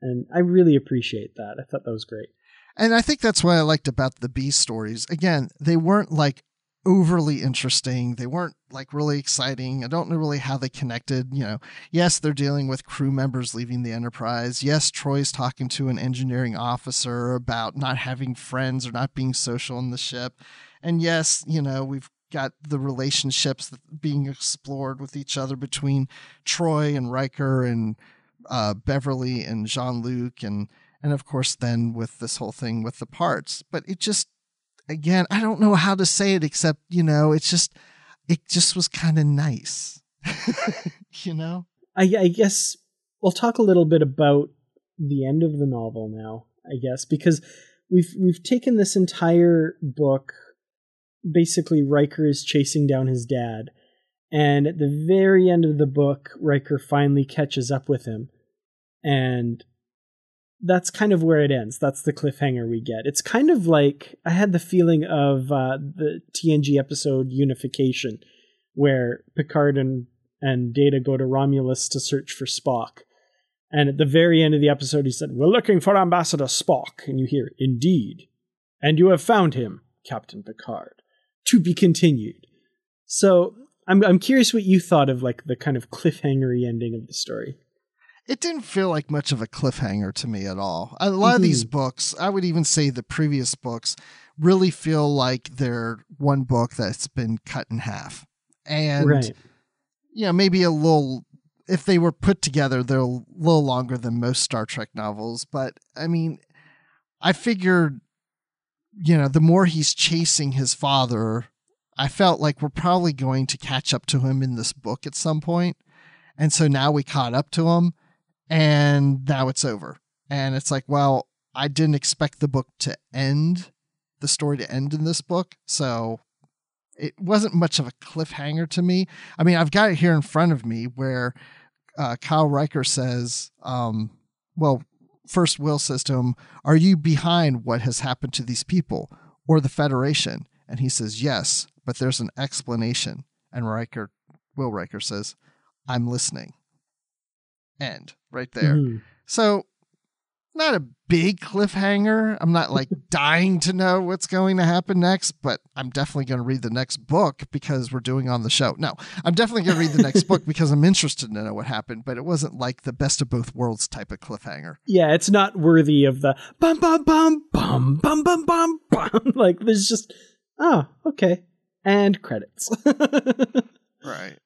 And I really appreciate that. I thought that was great. And I think that's what I liked about the B stories. Again, they weren't like overly interesting. They weren't like really exciting. I don't know really how they connected. You know, yes, they're dealing with crew members leaving the Enterprise. Yes, Troi's talking to an engineering officer about not having friends or not being social in the ship. And yes, you know, we've got the relationships being explored with each other between Troy and Riker and uh, Beverly and Jean Luc and and of course then with this whole thing with the parts. But it just again, I don't know how to say it except, you know, it's just, it just was kind of nice. you know? I, I guess we'll talk a little bit about the end of the novel now, I guess, because we've we've taken this entire book basically Riker is chasing down his dad. And at the very end of the book, Riker finally catches up with him. And that's kind of where it ends. That's the cliffhanger we get. It's kind of like I had the feeling of uh, the TNG episode Unification, where Picard and and Data go to Romulus to search for Spock. And at the very end of the episode, he said, We're looking for Ambassador Spock. And you hear, Indeed. And you have found him, Captain Picard. To be continued. So I'm, I'm curious what you thought of like the kind of cliffhangery ending of the story it didn't feel like much of a cliffhanger to me at all. A lot mm-hmm. of these mm-hmm. books, I would even say the previous books, really feel like they're one book that's been cut in half. And, right. you know, maybe a little, if they were put together, they're a little longer than most Star Trek novels. But I mean, I figured, you know, the more he's chasing his father, I felt like we're probably going to catch up to him in this book at some point. And so now we caught up to him and now it's over. And it's like, well, I didn't expect the book to end, the story to end in this book. So it wasn't much of a cliffhanger to me. I mean, I've got it here in front of me where uh, Kyle Riker says, um, well, first Will says to him, Are you behind what has happened to these people or the Federation? And he says, Yes, but there's an explanation. And Riker, Will Riker says, I'm listening end right there. Mm-hmm. So, not a big cliffhanger. I'm not like dying to know what's going to happen next, but I'm definitely going to read the next book because we're doing on the show. No, I'm definitely going to read the next book because I'm interested to know what happened, but it wasn't like the best of both worlds type of cliffhanger. Yeah, it's not worthy of the bum bum bum bum bum bum bum bum. like there's just oh, okay. And credits. right.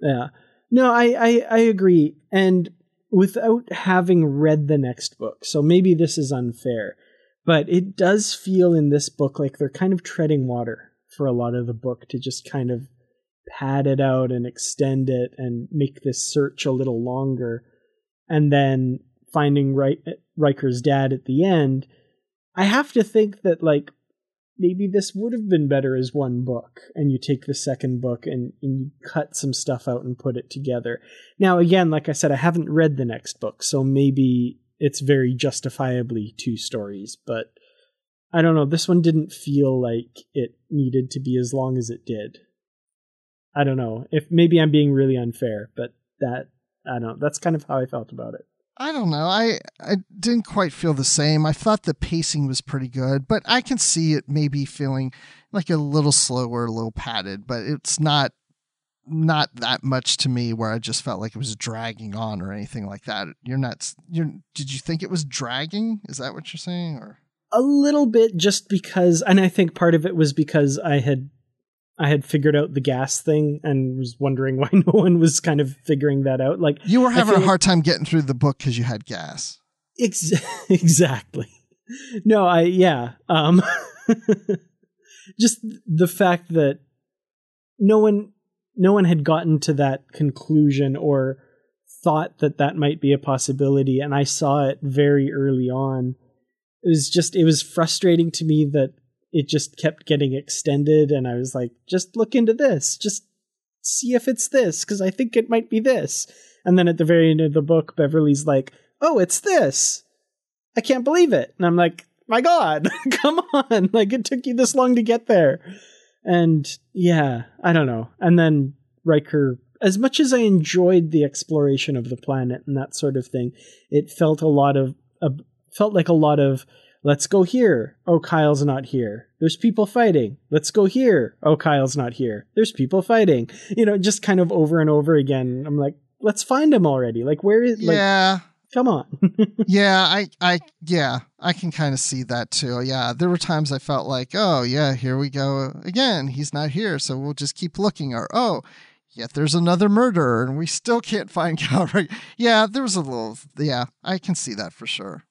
Yeah. No, I, I I agree. And without having read the next book. So maybe this is unfair, but it does feel in this book like they're kind of treading water for a lot of the book to just kind of pad it out and extend it and make this search a little longer. And then finding Riker's dad at the end, I have to think that like maybe this would have been better as one book and you take the second book and, and you cut some stuff out and put it together. Now again like i said i haven't read the next book so maybe it's very justifiably two stories but i don't know. This one didn't feel like it needed to be as long as it did. I don't know. If maybe i'm being really unfair but that i don't know that's kind of how i felt about it I don't know. I I didn't quite feel the same. I thought the pacing was pretty good, but I can see it maybe feeling like a little slower, a little padded, but it's not not that much to me where I just felt like it was dragging on or anything like that. You're not you're did you think it was dragging? Is that what you're saying or a little bit just because and I think part of it was because I had I had figured out the gas thing and was wondering why no one was kind of figuring that out. Like you were having a hard time getting through the book because you had gas. Ex- exactly. No, I yeah. Um, just the fact that no one no one had gotten to that conclusion or thought that that might be a possibility and i saw it very early on it was just it was frustrating to me that it just kept getting extended and i was like just look into this. Just see if it's this because i think it might be this. And then at the very end of the book beverly's like oh it's this. I can't believe it. And i'm like my god come on. Like it took you this long to get there. And yeah, I don't know. And then Riker, as much as I enjoyed the exploration of the planet and that sort of thing, it felt a lot of uh, felt like a lot of let's go here. Oh, Kyle's not here. There's people fighting. Let's go here. Oh, Kyle's not here. There's people fighting. You know, just kind of over and over again. I'm like, let's find him already. Like, where is? Like, yeah. Come on. yeah, I, I, yeah, I can kind of see that too. Yeah, there were times I felt like, oh yeah, here we go again. He's not here, so we'll just keep looking. Or oh, yet there's another murderer, and we still can't find Kyle Riker. Yeah, there was a little. Yeah, I can see that for sure.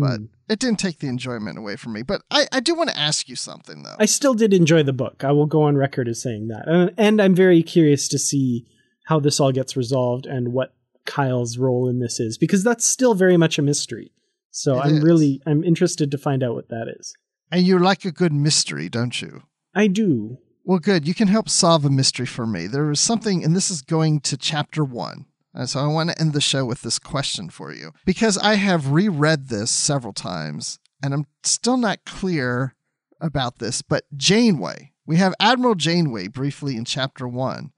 But mm. it didn't take the enjoyment away from me. But I, I do want to ask you something though. I still did enjoy the book. I will go on record as saying that, and, and I'm very curious to see how this all gets resolved and what Kyle's role in this is because that's still very much a mystery. So it I'm is. really I'm interested to find out what that is. And you like a good mystery, don't you? I do. Well, good. You can help solve a mystery for me. There is something, and this is going to chapter one. And so I want to end the show with this question for you because I have reread this several times and I'm still not clear about this. But Janeway, we have Admiral Janeway briefly in chapter one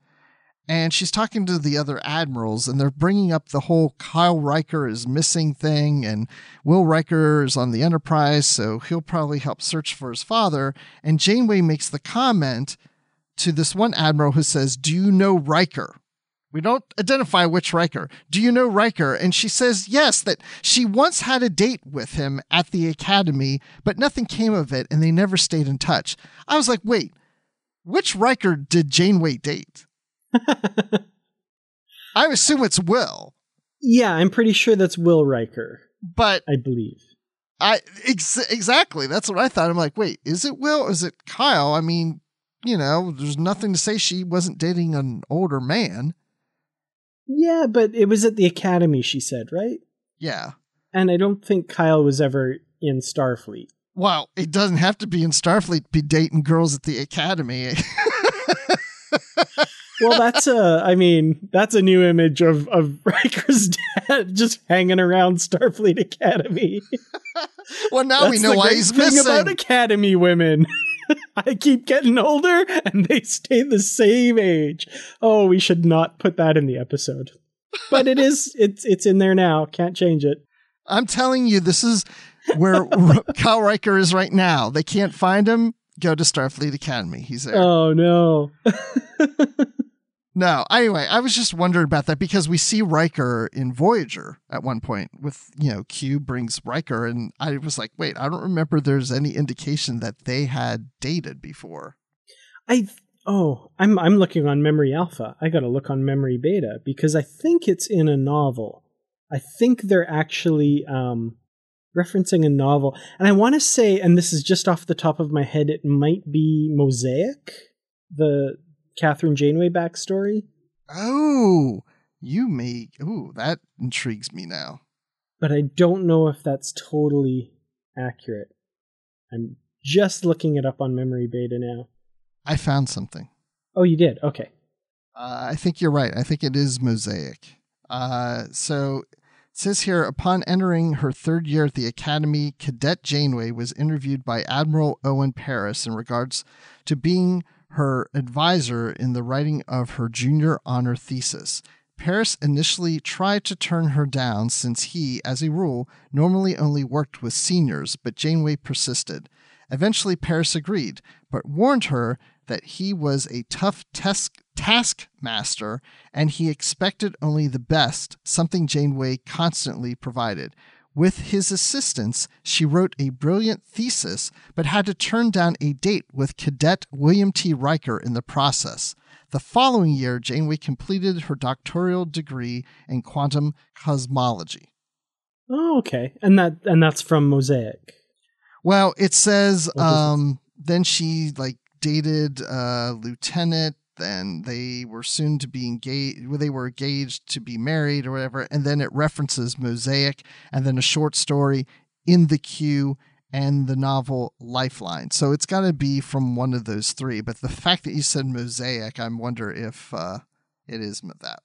and she's talking to the other admirals and they're bringing up the whole Kyle Riker is missing thing and Will Riker is on the Enterprise so he'll probably help search for his father and Janeway makes the comment to this one admiral who says do you know Riker we don't identify which Riker. Do you know Riker? And she says yes, that she once had a date with him at the academy, but nothing came of it and they never stayed in touch. I was like, wait, which Riker did Janeway date? I assume it's Will. Yeah, I'm pretty sure that's Will Riker. But I believe. I ex- exactly. That's what I thought. I'm like, wait, is it Will? Is it Kyle? I mean, you know, there's nothing to say she wasn't dating an older man. Yeah, but it was at the academy, she said, right? Yeah. And I don't think Kyle was ever in Starfleet. Well, it doesn't have to be in Starfleet to be dating girls at the academy. well, that's a. I mean, that's a new image of of Riker's dad just hanging around Starfleet Academy. well, now that's we know why he's thing missing. about Academy women. I keep getting older, and they stay the same age. Oh, we should not put that in the episode, but it is. It's it's in there now. Can't change it. I'm telling you, this is where Kyle Riker is right now. They can't find him. Go to Starfleet Academy. He's there. Oh no. No, anyway, I was just wondering about that because we see Riker in Voyager at one point with, you know, Q brings Riker, and I was like, wait, I don't remember there's any indication that they had dated before. I oh, I'm I'm looking on Memory Alpha. I got to look on Memory Beta because I think it's in a novel. I think they're actually um, referencing a novel, and I want to say, and this is just off the top of my head, it might be Mosaic, the Kathryn Janeway backstory. Oh, you may. Ooh, that intrigues me now. But I don't know if that's totally accurate. I'm just looking it up on Memory Beta now. I found something. Oh, you did? Okay. Uh, I think you're right. I think it is Mosaic. Uh, so it says here upon entering her third year at the Academy, Cadet Janeway was interviewed by Admiral Owen Paris in regards to being her advisor in the writing of her junior honor thesis. Paris initially tried to turn her down since he, as a rule, normally only worked with seniors, but Janeway persisted. Eventually, Paris agreed, but warned her that he was a tough task taskmaster and he expected only the best, something Janeway constantly provided. With his assistance, she wrote a brilliant thesis, but had to turn down a date with cadet William T. Riker in the process. The following year, Janeway completed her doctoral degree in quantum cosmology. Oh, okay. And that and that's from Mosaic. Well, it says What does it um, then she like dated uh, lieutenant. Then they were soon to be engaged. They were engaged to be married or whatever. And then it references Mosaic, and then a short story in the queue and the novel Lifeline. So it's got to be from one of those three. But the fact that you said Mosaic, I wonder if uh, it is that.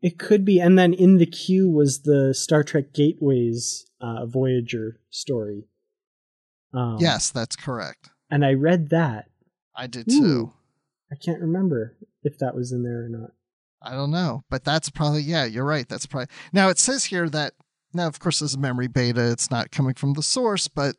It could be. And then in the queue was the Star Trek Gateways uh, Voyager story. Um, yes, that's correct. And I read that. I did Ooh. I can't remember if that was in there or not. I don't know, but that's probably yeah. You're right. That's probably now. It says here that now, of course, this is a memory beta. It's not coming from the source, but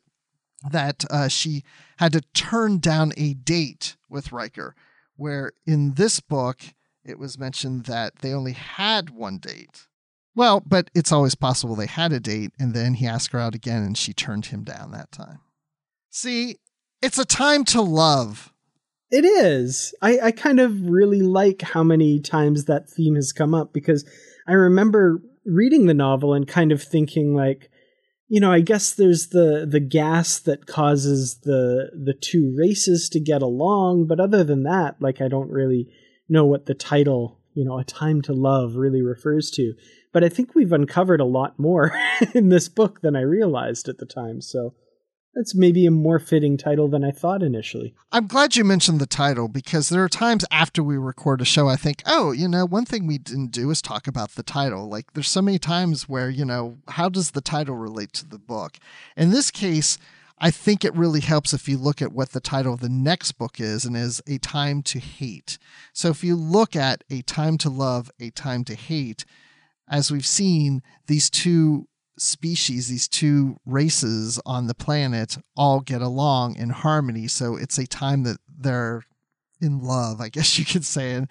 that uh, she had to turn down a date with Riker, where in this book it was mentioned that they only had one date. Well, but it's always possible they had a date, and then he asked her out again, and she turned him down that time. See, it's a time to love. It is. I, I kind of really like how many times that theme has come up because I remember reading the novel and kind of thinking like, you know, I guess there's the the gas that causes the the two races to get along, but other than that, like I don't really know what the title, you know, A Time to Love really refers to. But I think we've uncovered a lot more in this book than I realized at the time. So that's maybe a more fitting title than I thought initially. I'm glad you mentioned the title because there are times after we record a show, I think, oh, you know, one thing we didn't do is talk about the title. Like, there's so many times where, you know, how does the title relate to the book? In this case, I think it really helps if you look at what the title of the next book is and is A Time to Hate. So if you look at A Time to Love, A Time to Hate, as we've seen, these two species, these two races on the planet all get along in harmony. So it's a time that they're in love, I guess you could say. And,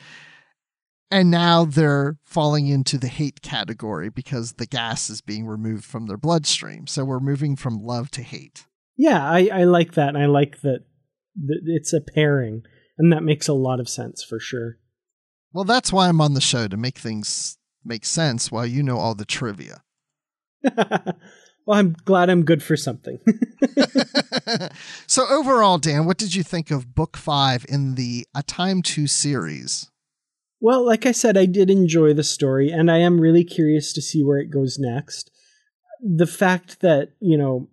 and now they're falling into the hate category because the gas is being removed from their bloodstream. So we're moving from love to hate. Yeah, I, I like that. And I like that, that it's a pairing. And that makes a lot of sense for sure. Well, that's why I'm on the show to make things make sense while you know all the trivia. well, I'm glad I'm good for something. so, overall, Dan, what did you think of book five in the A Time to series? Well, like I said, I did enjoy the story, and I am really curious to see where it goes next. The fact that, you know,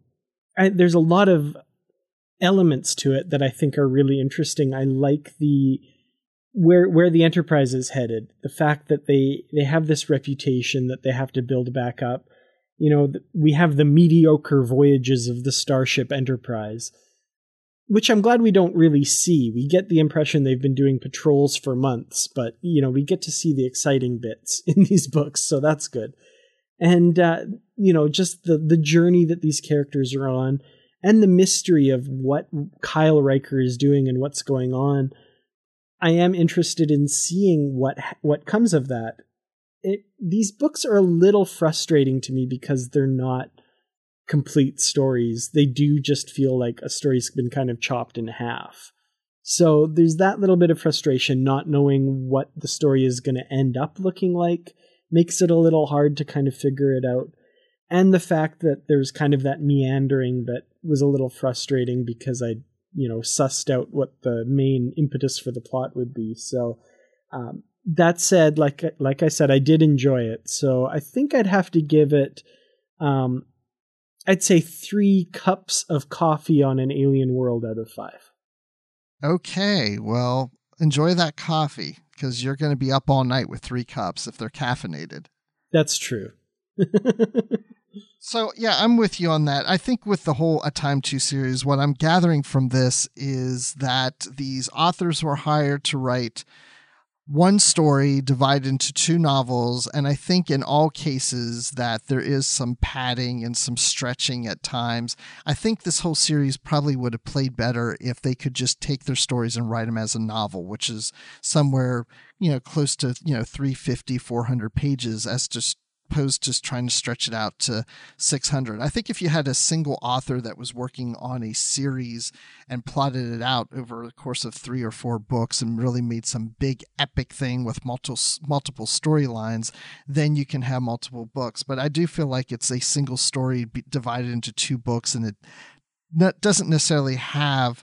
I, there's a lot of elements to it that I think are really interesting. I like the where where the enterprise is headed the fact that they they have this reputation that they have to build back up you know we have the mediocre voyages of the starship enterprise which i'm glad we don't really see we get the impression they've been doing patrols for months but you know we get to see the exciting bits in these books so that's good and uh, you know just the the journey that these characters are on and the mystery of what kyle riker is doing and what's going on I am interested in seeing what what comes of that. It, these books are a little frustrating to me because they're not complete stories. They do just feel like a story's been kind of chopped in half. So there's that little bit of frustration not knowing what the story is going to end up looking like makes it a little hard to kind of figure it out. And the fact that there's kind of that meandering that was a little frustrating because I you know sussed out what the main impetus for the plot would be so um, that said like like i said i did enjoy it. So i think i'd have to give it um, i'd say three cups of coffee on an alien world out of five. Okay well enjoy that coffee because you're going to be up all night with three cups if they're caffeinated. That's true. So yeah, I'm with you on that. I think with the whole A Time To series, what I'm gathering from this is that these authors were hired to write one story divided into two novels. And I think in all cases that there is some padding and some stretching at times. I think this whole series probably would have played better if they could just take their stories and write them as a novel, which is somewhere, you know, close to, you know, 350, 400 pages as just opposed to trying to stretch it out to 600. I think if you had a single author that was working on a series and plotted it out over the course of three or four books and really made some big epic thing with multiple multiple storylines, then you can have multiple books. But I do feel like it's a single story divided into two books, and it doesn't necessarily have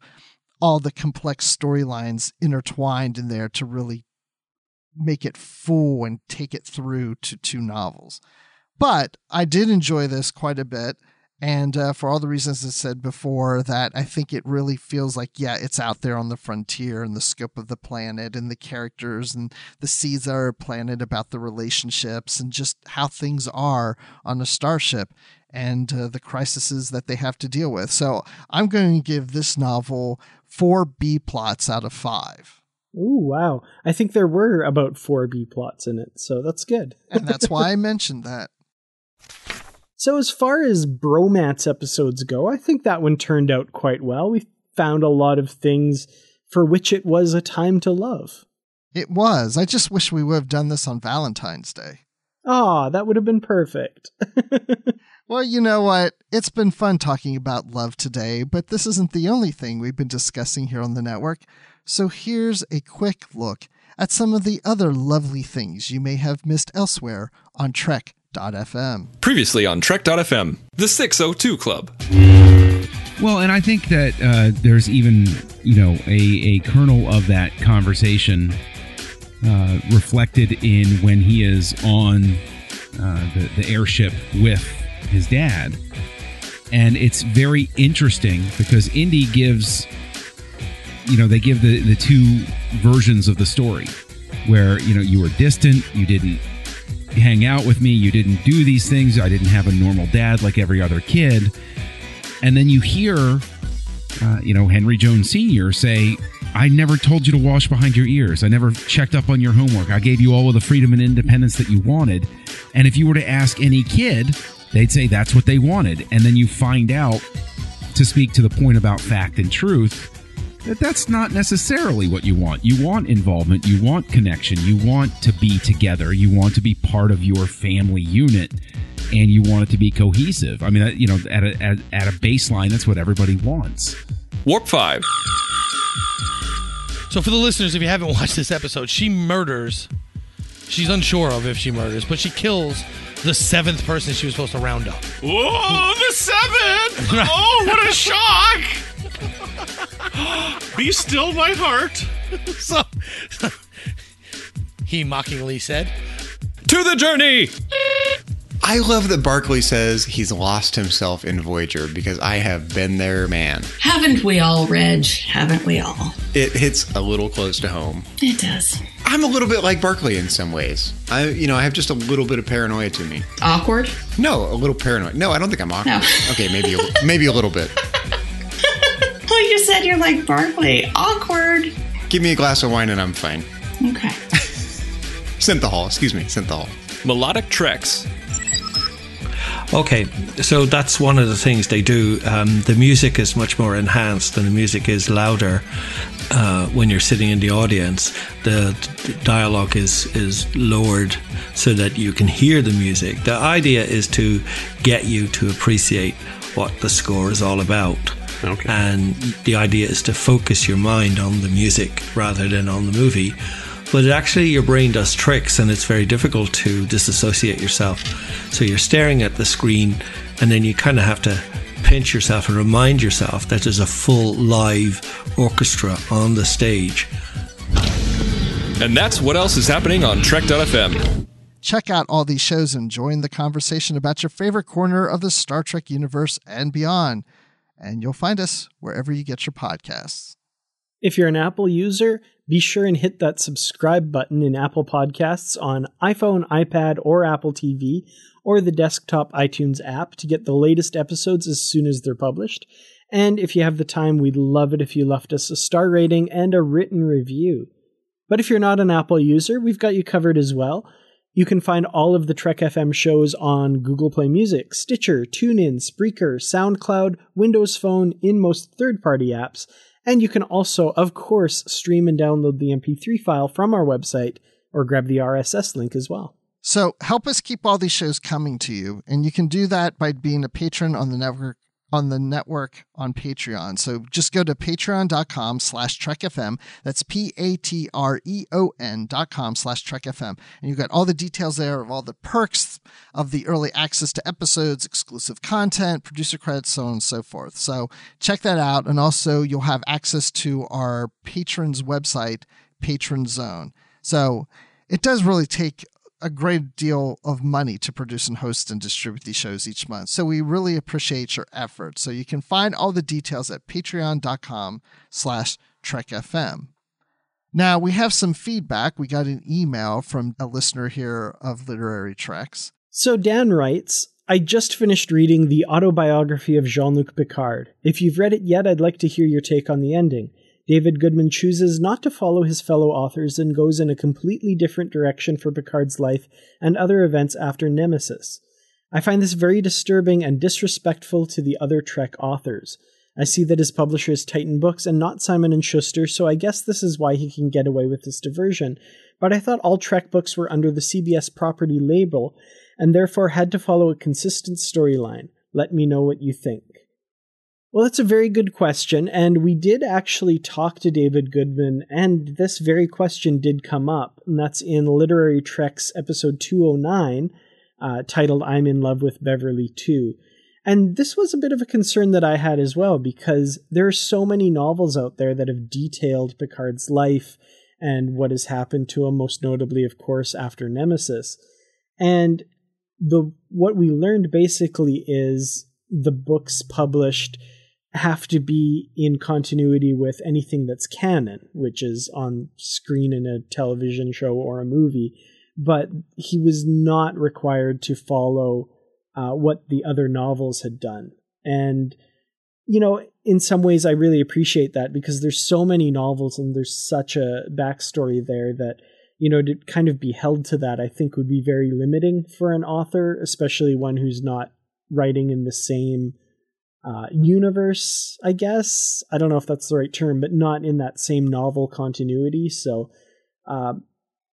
all the complex storylines intertwined in there to really make it full and take it through to two novels. But I did enjoy this quite a bit. And uh, for all the reasons I said before, that I think it really feels like, yeah, it's out there on the frontier and the scope of the planet and the characters and the Caesar planet about the relationships and just how things are on a starship and uh, the crises that they have to deal with. So I'm going to give this novel four B plots out of five. Oh wow! I think there were about four B plots in it, so that's good. and that's why I mentioned that. So as far as bromance episodes go, I think that one turned out quite well. We found a lot of things for which it was a time to love. It was. I just wish we would have done this on Valentine's Day. Ah, oh, that would have been perfect. well, you know what? It's been fun talking about love today, but this isn't the only thing we've been discussing here on the network. So here's a quick look at some of the other lovely things you may have missed elsewhere on Trek.fm. Previously on Trek.fm, the 602 Club. Well, and I think that uh, there's even, you know, a, a kernel of that conversation uh, reflected in when he is on uh, the, the airship with his dad. And it's very interesting because Indy gives you know they give the the two versions of the story where you know you were distant you didn't hang out with me you didn't do these things i didn't have a normal dad like every other kid. And then you hear uh, you know henry jones senior say i never told you to wash behind your ears. I never checked up on your homework. I gave you all of the freedom and independence that you wanted. And if you were to ask any kid they'd say that's what they wanted. And then you find out to speak to the point about fact and truth that's not necessarily what you want. You want involvement, you want connection, you want to be together, you want to be part of your family unit, and you want it to be cohesive. I mean, you know, at a, at, at a baseline, that's what everybody wants. Warp 5. So, for the listeners, if you haven't watched this episode, she murders. She's unsure of if she murders, but she kills the seventh person she was supposed to round up. Whoa, the seventh! oh, what a shock! Be still my heart. so, he mockingly said, To the journey! I love that Barclay says he's lost himself in Voyager because I have been there, man. Haven't we all, Reg? Haven't we all? It hits a little close to home. It does. I'm a little bit like Barclay in some ways. I, you know, I have just a little bit of paranoia to me. Awkward? No, a little paranoid. No, I don't think I'm awkward. No. okay, maybe a, maybe a little bit. well, you said you're like Barclay. Awkward. Give me a glass of wine and I'm fine. Okay. Synthahol, excuse me, Synthahol. Melodic Treks. Okay, so that's one of the things they do. Um, the music is much more enhanced and the music is louder uh, when you're sitting in the audience. The, the dialogue is, is lowered so that you can hear the music. The idea is to get you to appreciate what the score is all about. Okay. And the idea is to focus your mind on the music rather than on the movie but actually your brain does tricks and it's very difficult to disassociate yourself. So you're staring at the screen and then you kind of have to pinch yourself and remind yourself that there's a full live orchestra on the stage. And that's what else is happening on Trek.fm. Check out all these shows and join the conversation about your favorite corner of the Star Trek universe and beyond. And you'll find us wherever you get your podcasts. If you're an Apple user, be sure and hit that subscribe button in Apple Podcasts on iPhone, iPad, or Apple TV, or the desktop iTunes app to get the latest episodes as soon as they're published. And if you have the time, we'd love it if you left us a star rating and a written review. But if you're not an Apple user, we've got you covered as well. You can find all of the Trek FM shows on Google Play Music, Stitcher, TuneIn, Spreaker, SoundCloud, Windows Phone, in most third party apps. And you can also, of course, stream and download the MP3 file from our website or grab the RSS link as well. So help us keep all these shows coming to you, and you can do that by being a patron on the network on the network on Patreon. So just go to patreon.com slash trekfm. That's P-A-T-R-E-O-N dot com slash trekfm. And you've got all the details there of all the perks of the early access to episodes, exclusive content, producer credits, so on and so forth. So check that out. And also you'll have access to our patrons website, Patron Zone. So it does really take a great deal of money to produce and host and distribute these shows each month. So we really appreciate your efforts. So you can find all the details at patreon.com slash trekfm. Now we have some feedback. We got an email from a listener here of Literary Treks. So Dan writes, I just finished reading the autobiography of Jean-Luc Picard. If you've read it yet, I'd like to hear your take on the ending. David Goodman chooses not to follow his fellow authors and goes in a completely different direction for Picard's life and other events after Nemesis. I find this very disturbing and disrespectful to the other Trek authors. I see that his publisher is Titan Books and not Simon and Schuster, so I guess this is why he can get away with this diversion. But I thought all Trek books were under the CBS property label and therefore had to follow a consistent storyline. Let me know what you think. Well, that's a very good question. And we did actually talk to David Goodman, and this very question did come up. And that's in Literary Treks episode 209, uh, titled I'm in Love with Beverly Too. And this was a bit of a concern that I had as well, because there are so many novels out there that have detailed Picard's life and what has happened to him, most notably, of course, after Nemesis. And the what we learned basically is the books published have to be in continuity with anything that's canon, which is on screen in a television show or a movie. But he was not required to follow uh, what the other novels had done. And, you know, in some ways, I really appreciate that because there's so many novels and there's such a backstory there that, you know, to kind of be held to that, I think would be very limiting for an author, especially one who's not writing in the same uh, universe, I guess. I don't know if that's the right term, but not in that same novel continuity. So um,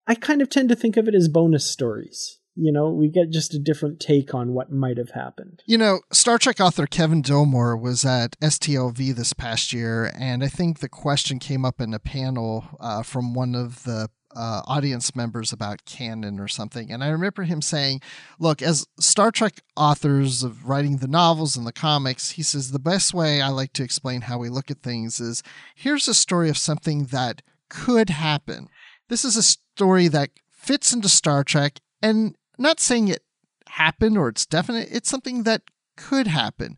I kind of tend to think of it as bonus stories. You know, we get just a different take on what might have happened. You know, Star Trek author Kevin Dilmore was at STLV this past year, and I think the question came up in a panel uh, from one of the uh, audience members about canon or something. And I remember him saying, Look, as Star Trek authors of writing the novels and the comics, he says, the best way I like to explain how we look at things is here's a story of something that could happen. This is a story that fits into Star Trek, and not saying it happened or it's definite, it's something that could happen.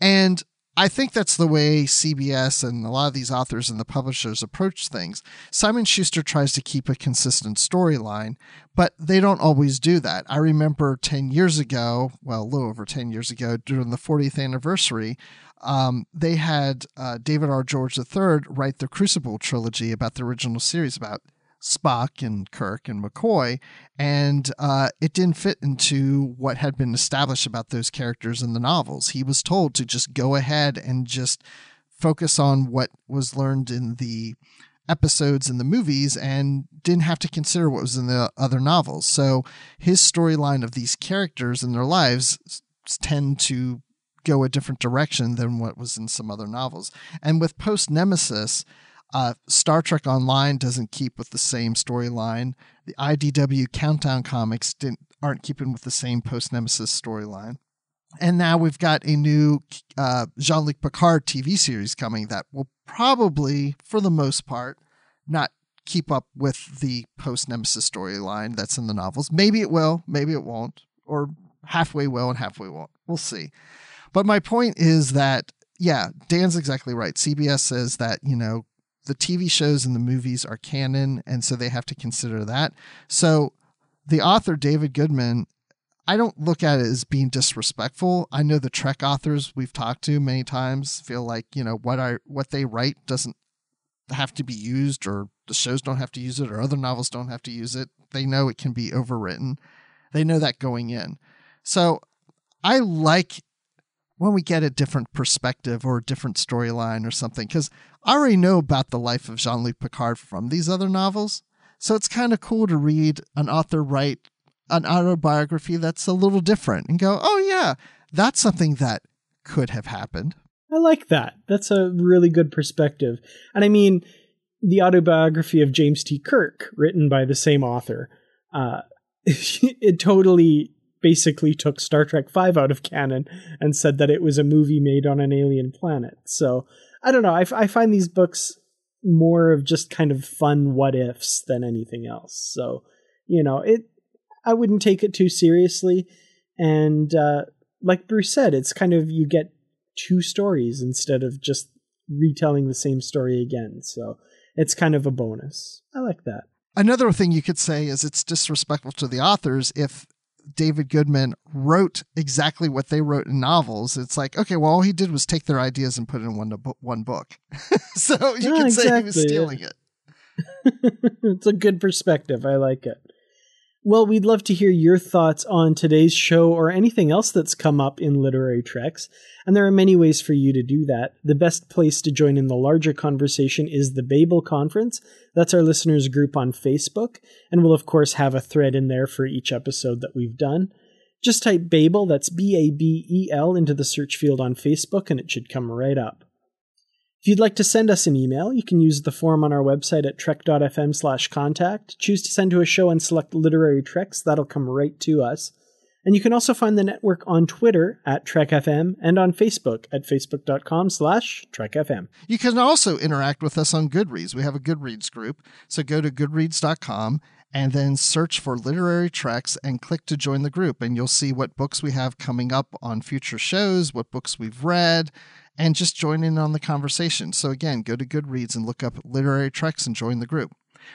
And I think that's the way CBS and a lot of these authors and the publishers approach things. Simon Schuster tries to keep a consistent storyline, but they don't always do that. I remember 10 years ago, well, a little over 10 years ago, during the 40th anniversary, um, they had uh, David R. George III write the Crucible trilogy about the original series about Spock and Kirk and McCoy, and uh, it didn't fit into what had been established about those characters in the novels. He was told to just go ahead and just focus on what was learned in the episodes in the movies and didn't have to consider what was in the other novels. So his storyline of these characters and their lives tend to go a different direction than what was in some other novels. And with post Nemesis, uh, Star Trek Online doesn't keep with the same storyline. The IDW Countdown comics aren't keeping with the same post Nemesis storyline. And now we've got a new uh, Jean Luc Picard TV series coming that will probably, for the most part, not keep up with the post Nemesis storyline that's in the novels. Maybe it will, maybe it won't, or halfway will and halfway won't. We'll see. But my point is that, yeah, Dan's exactly right. CBS says that, you know, the TV shows and the movies are canon, and so they have to consider that. So the author, David Goodman, I don't look at it as being disrespectful. I know the Trek authors we've talked to many times feel like, you know, what I what they write doesn't have to be used or the shows don't have to use it or other novels don't have to use it. They know it can be overwritten. They know that going in. So I like when we get a different perspective or a different storyline or something because I already know about the life of Jean Luc Picard from these other novels. So it's kind of cool to read an author write an autobiography that's a little different and go, oh, yeah, that's something that could have happened. I like that. That's a really good perspective. And I mean, the autobiography of James T. Kirk, written by the same author, uh, it totally basically took Star Trek V out of canon and said that it was a movie made on an alien planet. So I don't know. I, I find these books more of just kind of fun what ifs than anything else. So, you know, it, I wouldn't take it too seriously. And, uh, like Bruce said, it's kind of, you get two stories instead of just retelling the same story again. So it's kind of a bonus. I like that. Another thing you could say is it's disrespectful to the authors if David Goodman wrote exactly what they wrote in novels. It's like, okay, well, all he did was take their ideas and put it in one one book. so you Yeah, can say he was stealing yeah. it. it's a good perspective. I like it. Well, we'd love to hear your thoughts on today's show or anything else that's come up in Literary Treks, and there are many ways for you to do that. The best place to join in the larger conversation is the Babel Conference. That's our listeners group on Facebook, and we'll of course have a thread in there for each episode that we've done. Just type Babel, that's B A B E L, into the search field on Facebook, and it should come right up. If you'd like to send us an email, you can use the form on our website at trek.fm slash contact. Choose to send to a show and select literary treks. That'll come right to us. And you can also find the network on Twitter at TrekFM and on Facebook at facebook.com slash TrekFM. You can also interact with us on Goodreads. We have a Goodreads group. So go to goodreads.com and then search for literary treks and click to join the group. And you'll see what books we have coming up on future shows, what books we've read, and just join in on the conversation. So again, go to Goodreads and look up literary treks and join the group.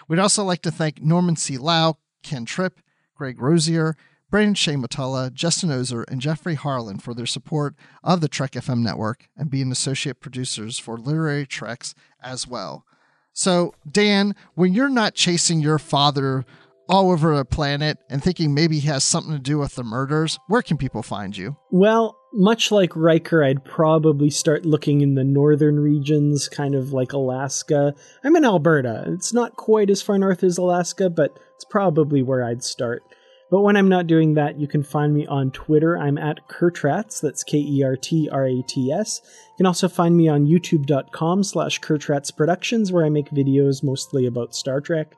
We'd also like to thank Norman C. Lau, Ken Tripp, Greg Rosier, Brandon Shea Matala, Justin Ozer, and Jeffrey Harlan for their support of the Trek FM network and being associate producers for Literary Treks as well. So, Dan, when you're not chasing your father all over a planet and thinking maybe he has something to do with the murders, where can people find you? Well, much like Riker, I'd probably start looking in the northern regions, kind of like Alaska. I'm in Alberta. It's not quite as far north as Alaska, but it's probably where I'd start. But when I'm not doing that, you can find me on Twitter. I'm at Kertrats, that's K-E-R-T-R-A-T-S. You can also find me on youtube.com slash Kertrats Productions, where I make videos mostly about Star Trek.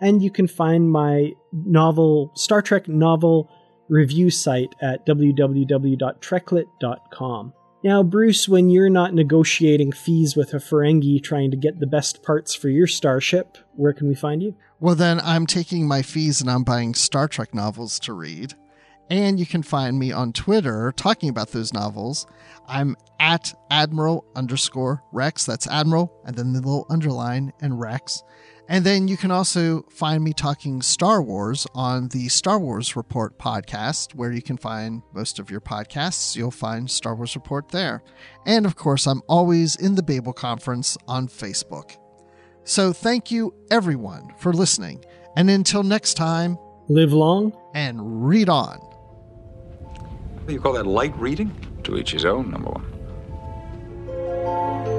And you can find my novel, Star Trek novel review site at www.treklit.com. Now, Bruce, when you're not negotiating fees with a Ferengi trying to get the best parts for your starship, where can we find you? Well, then I'm taking my fees and I'm buying Star Trek novels to read. And you can find me on Twitter talking about those novels. I'm at Admiral underscore Rex. That's Admiral, and then the little underline and Rex. And then you can also find me talking Star Wars on the Star Wars Report podcast, where you can find most of your podcasts. You'll find Star Wars Report there. And of course, I'm always in the Babel Conference on Facebook. So thank you, everyone, for listening. And until next time, live long and read on. What do You call that light reading? To each his own, number one.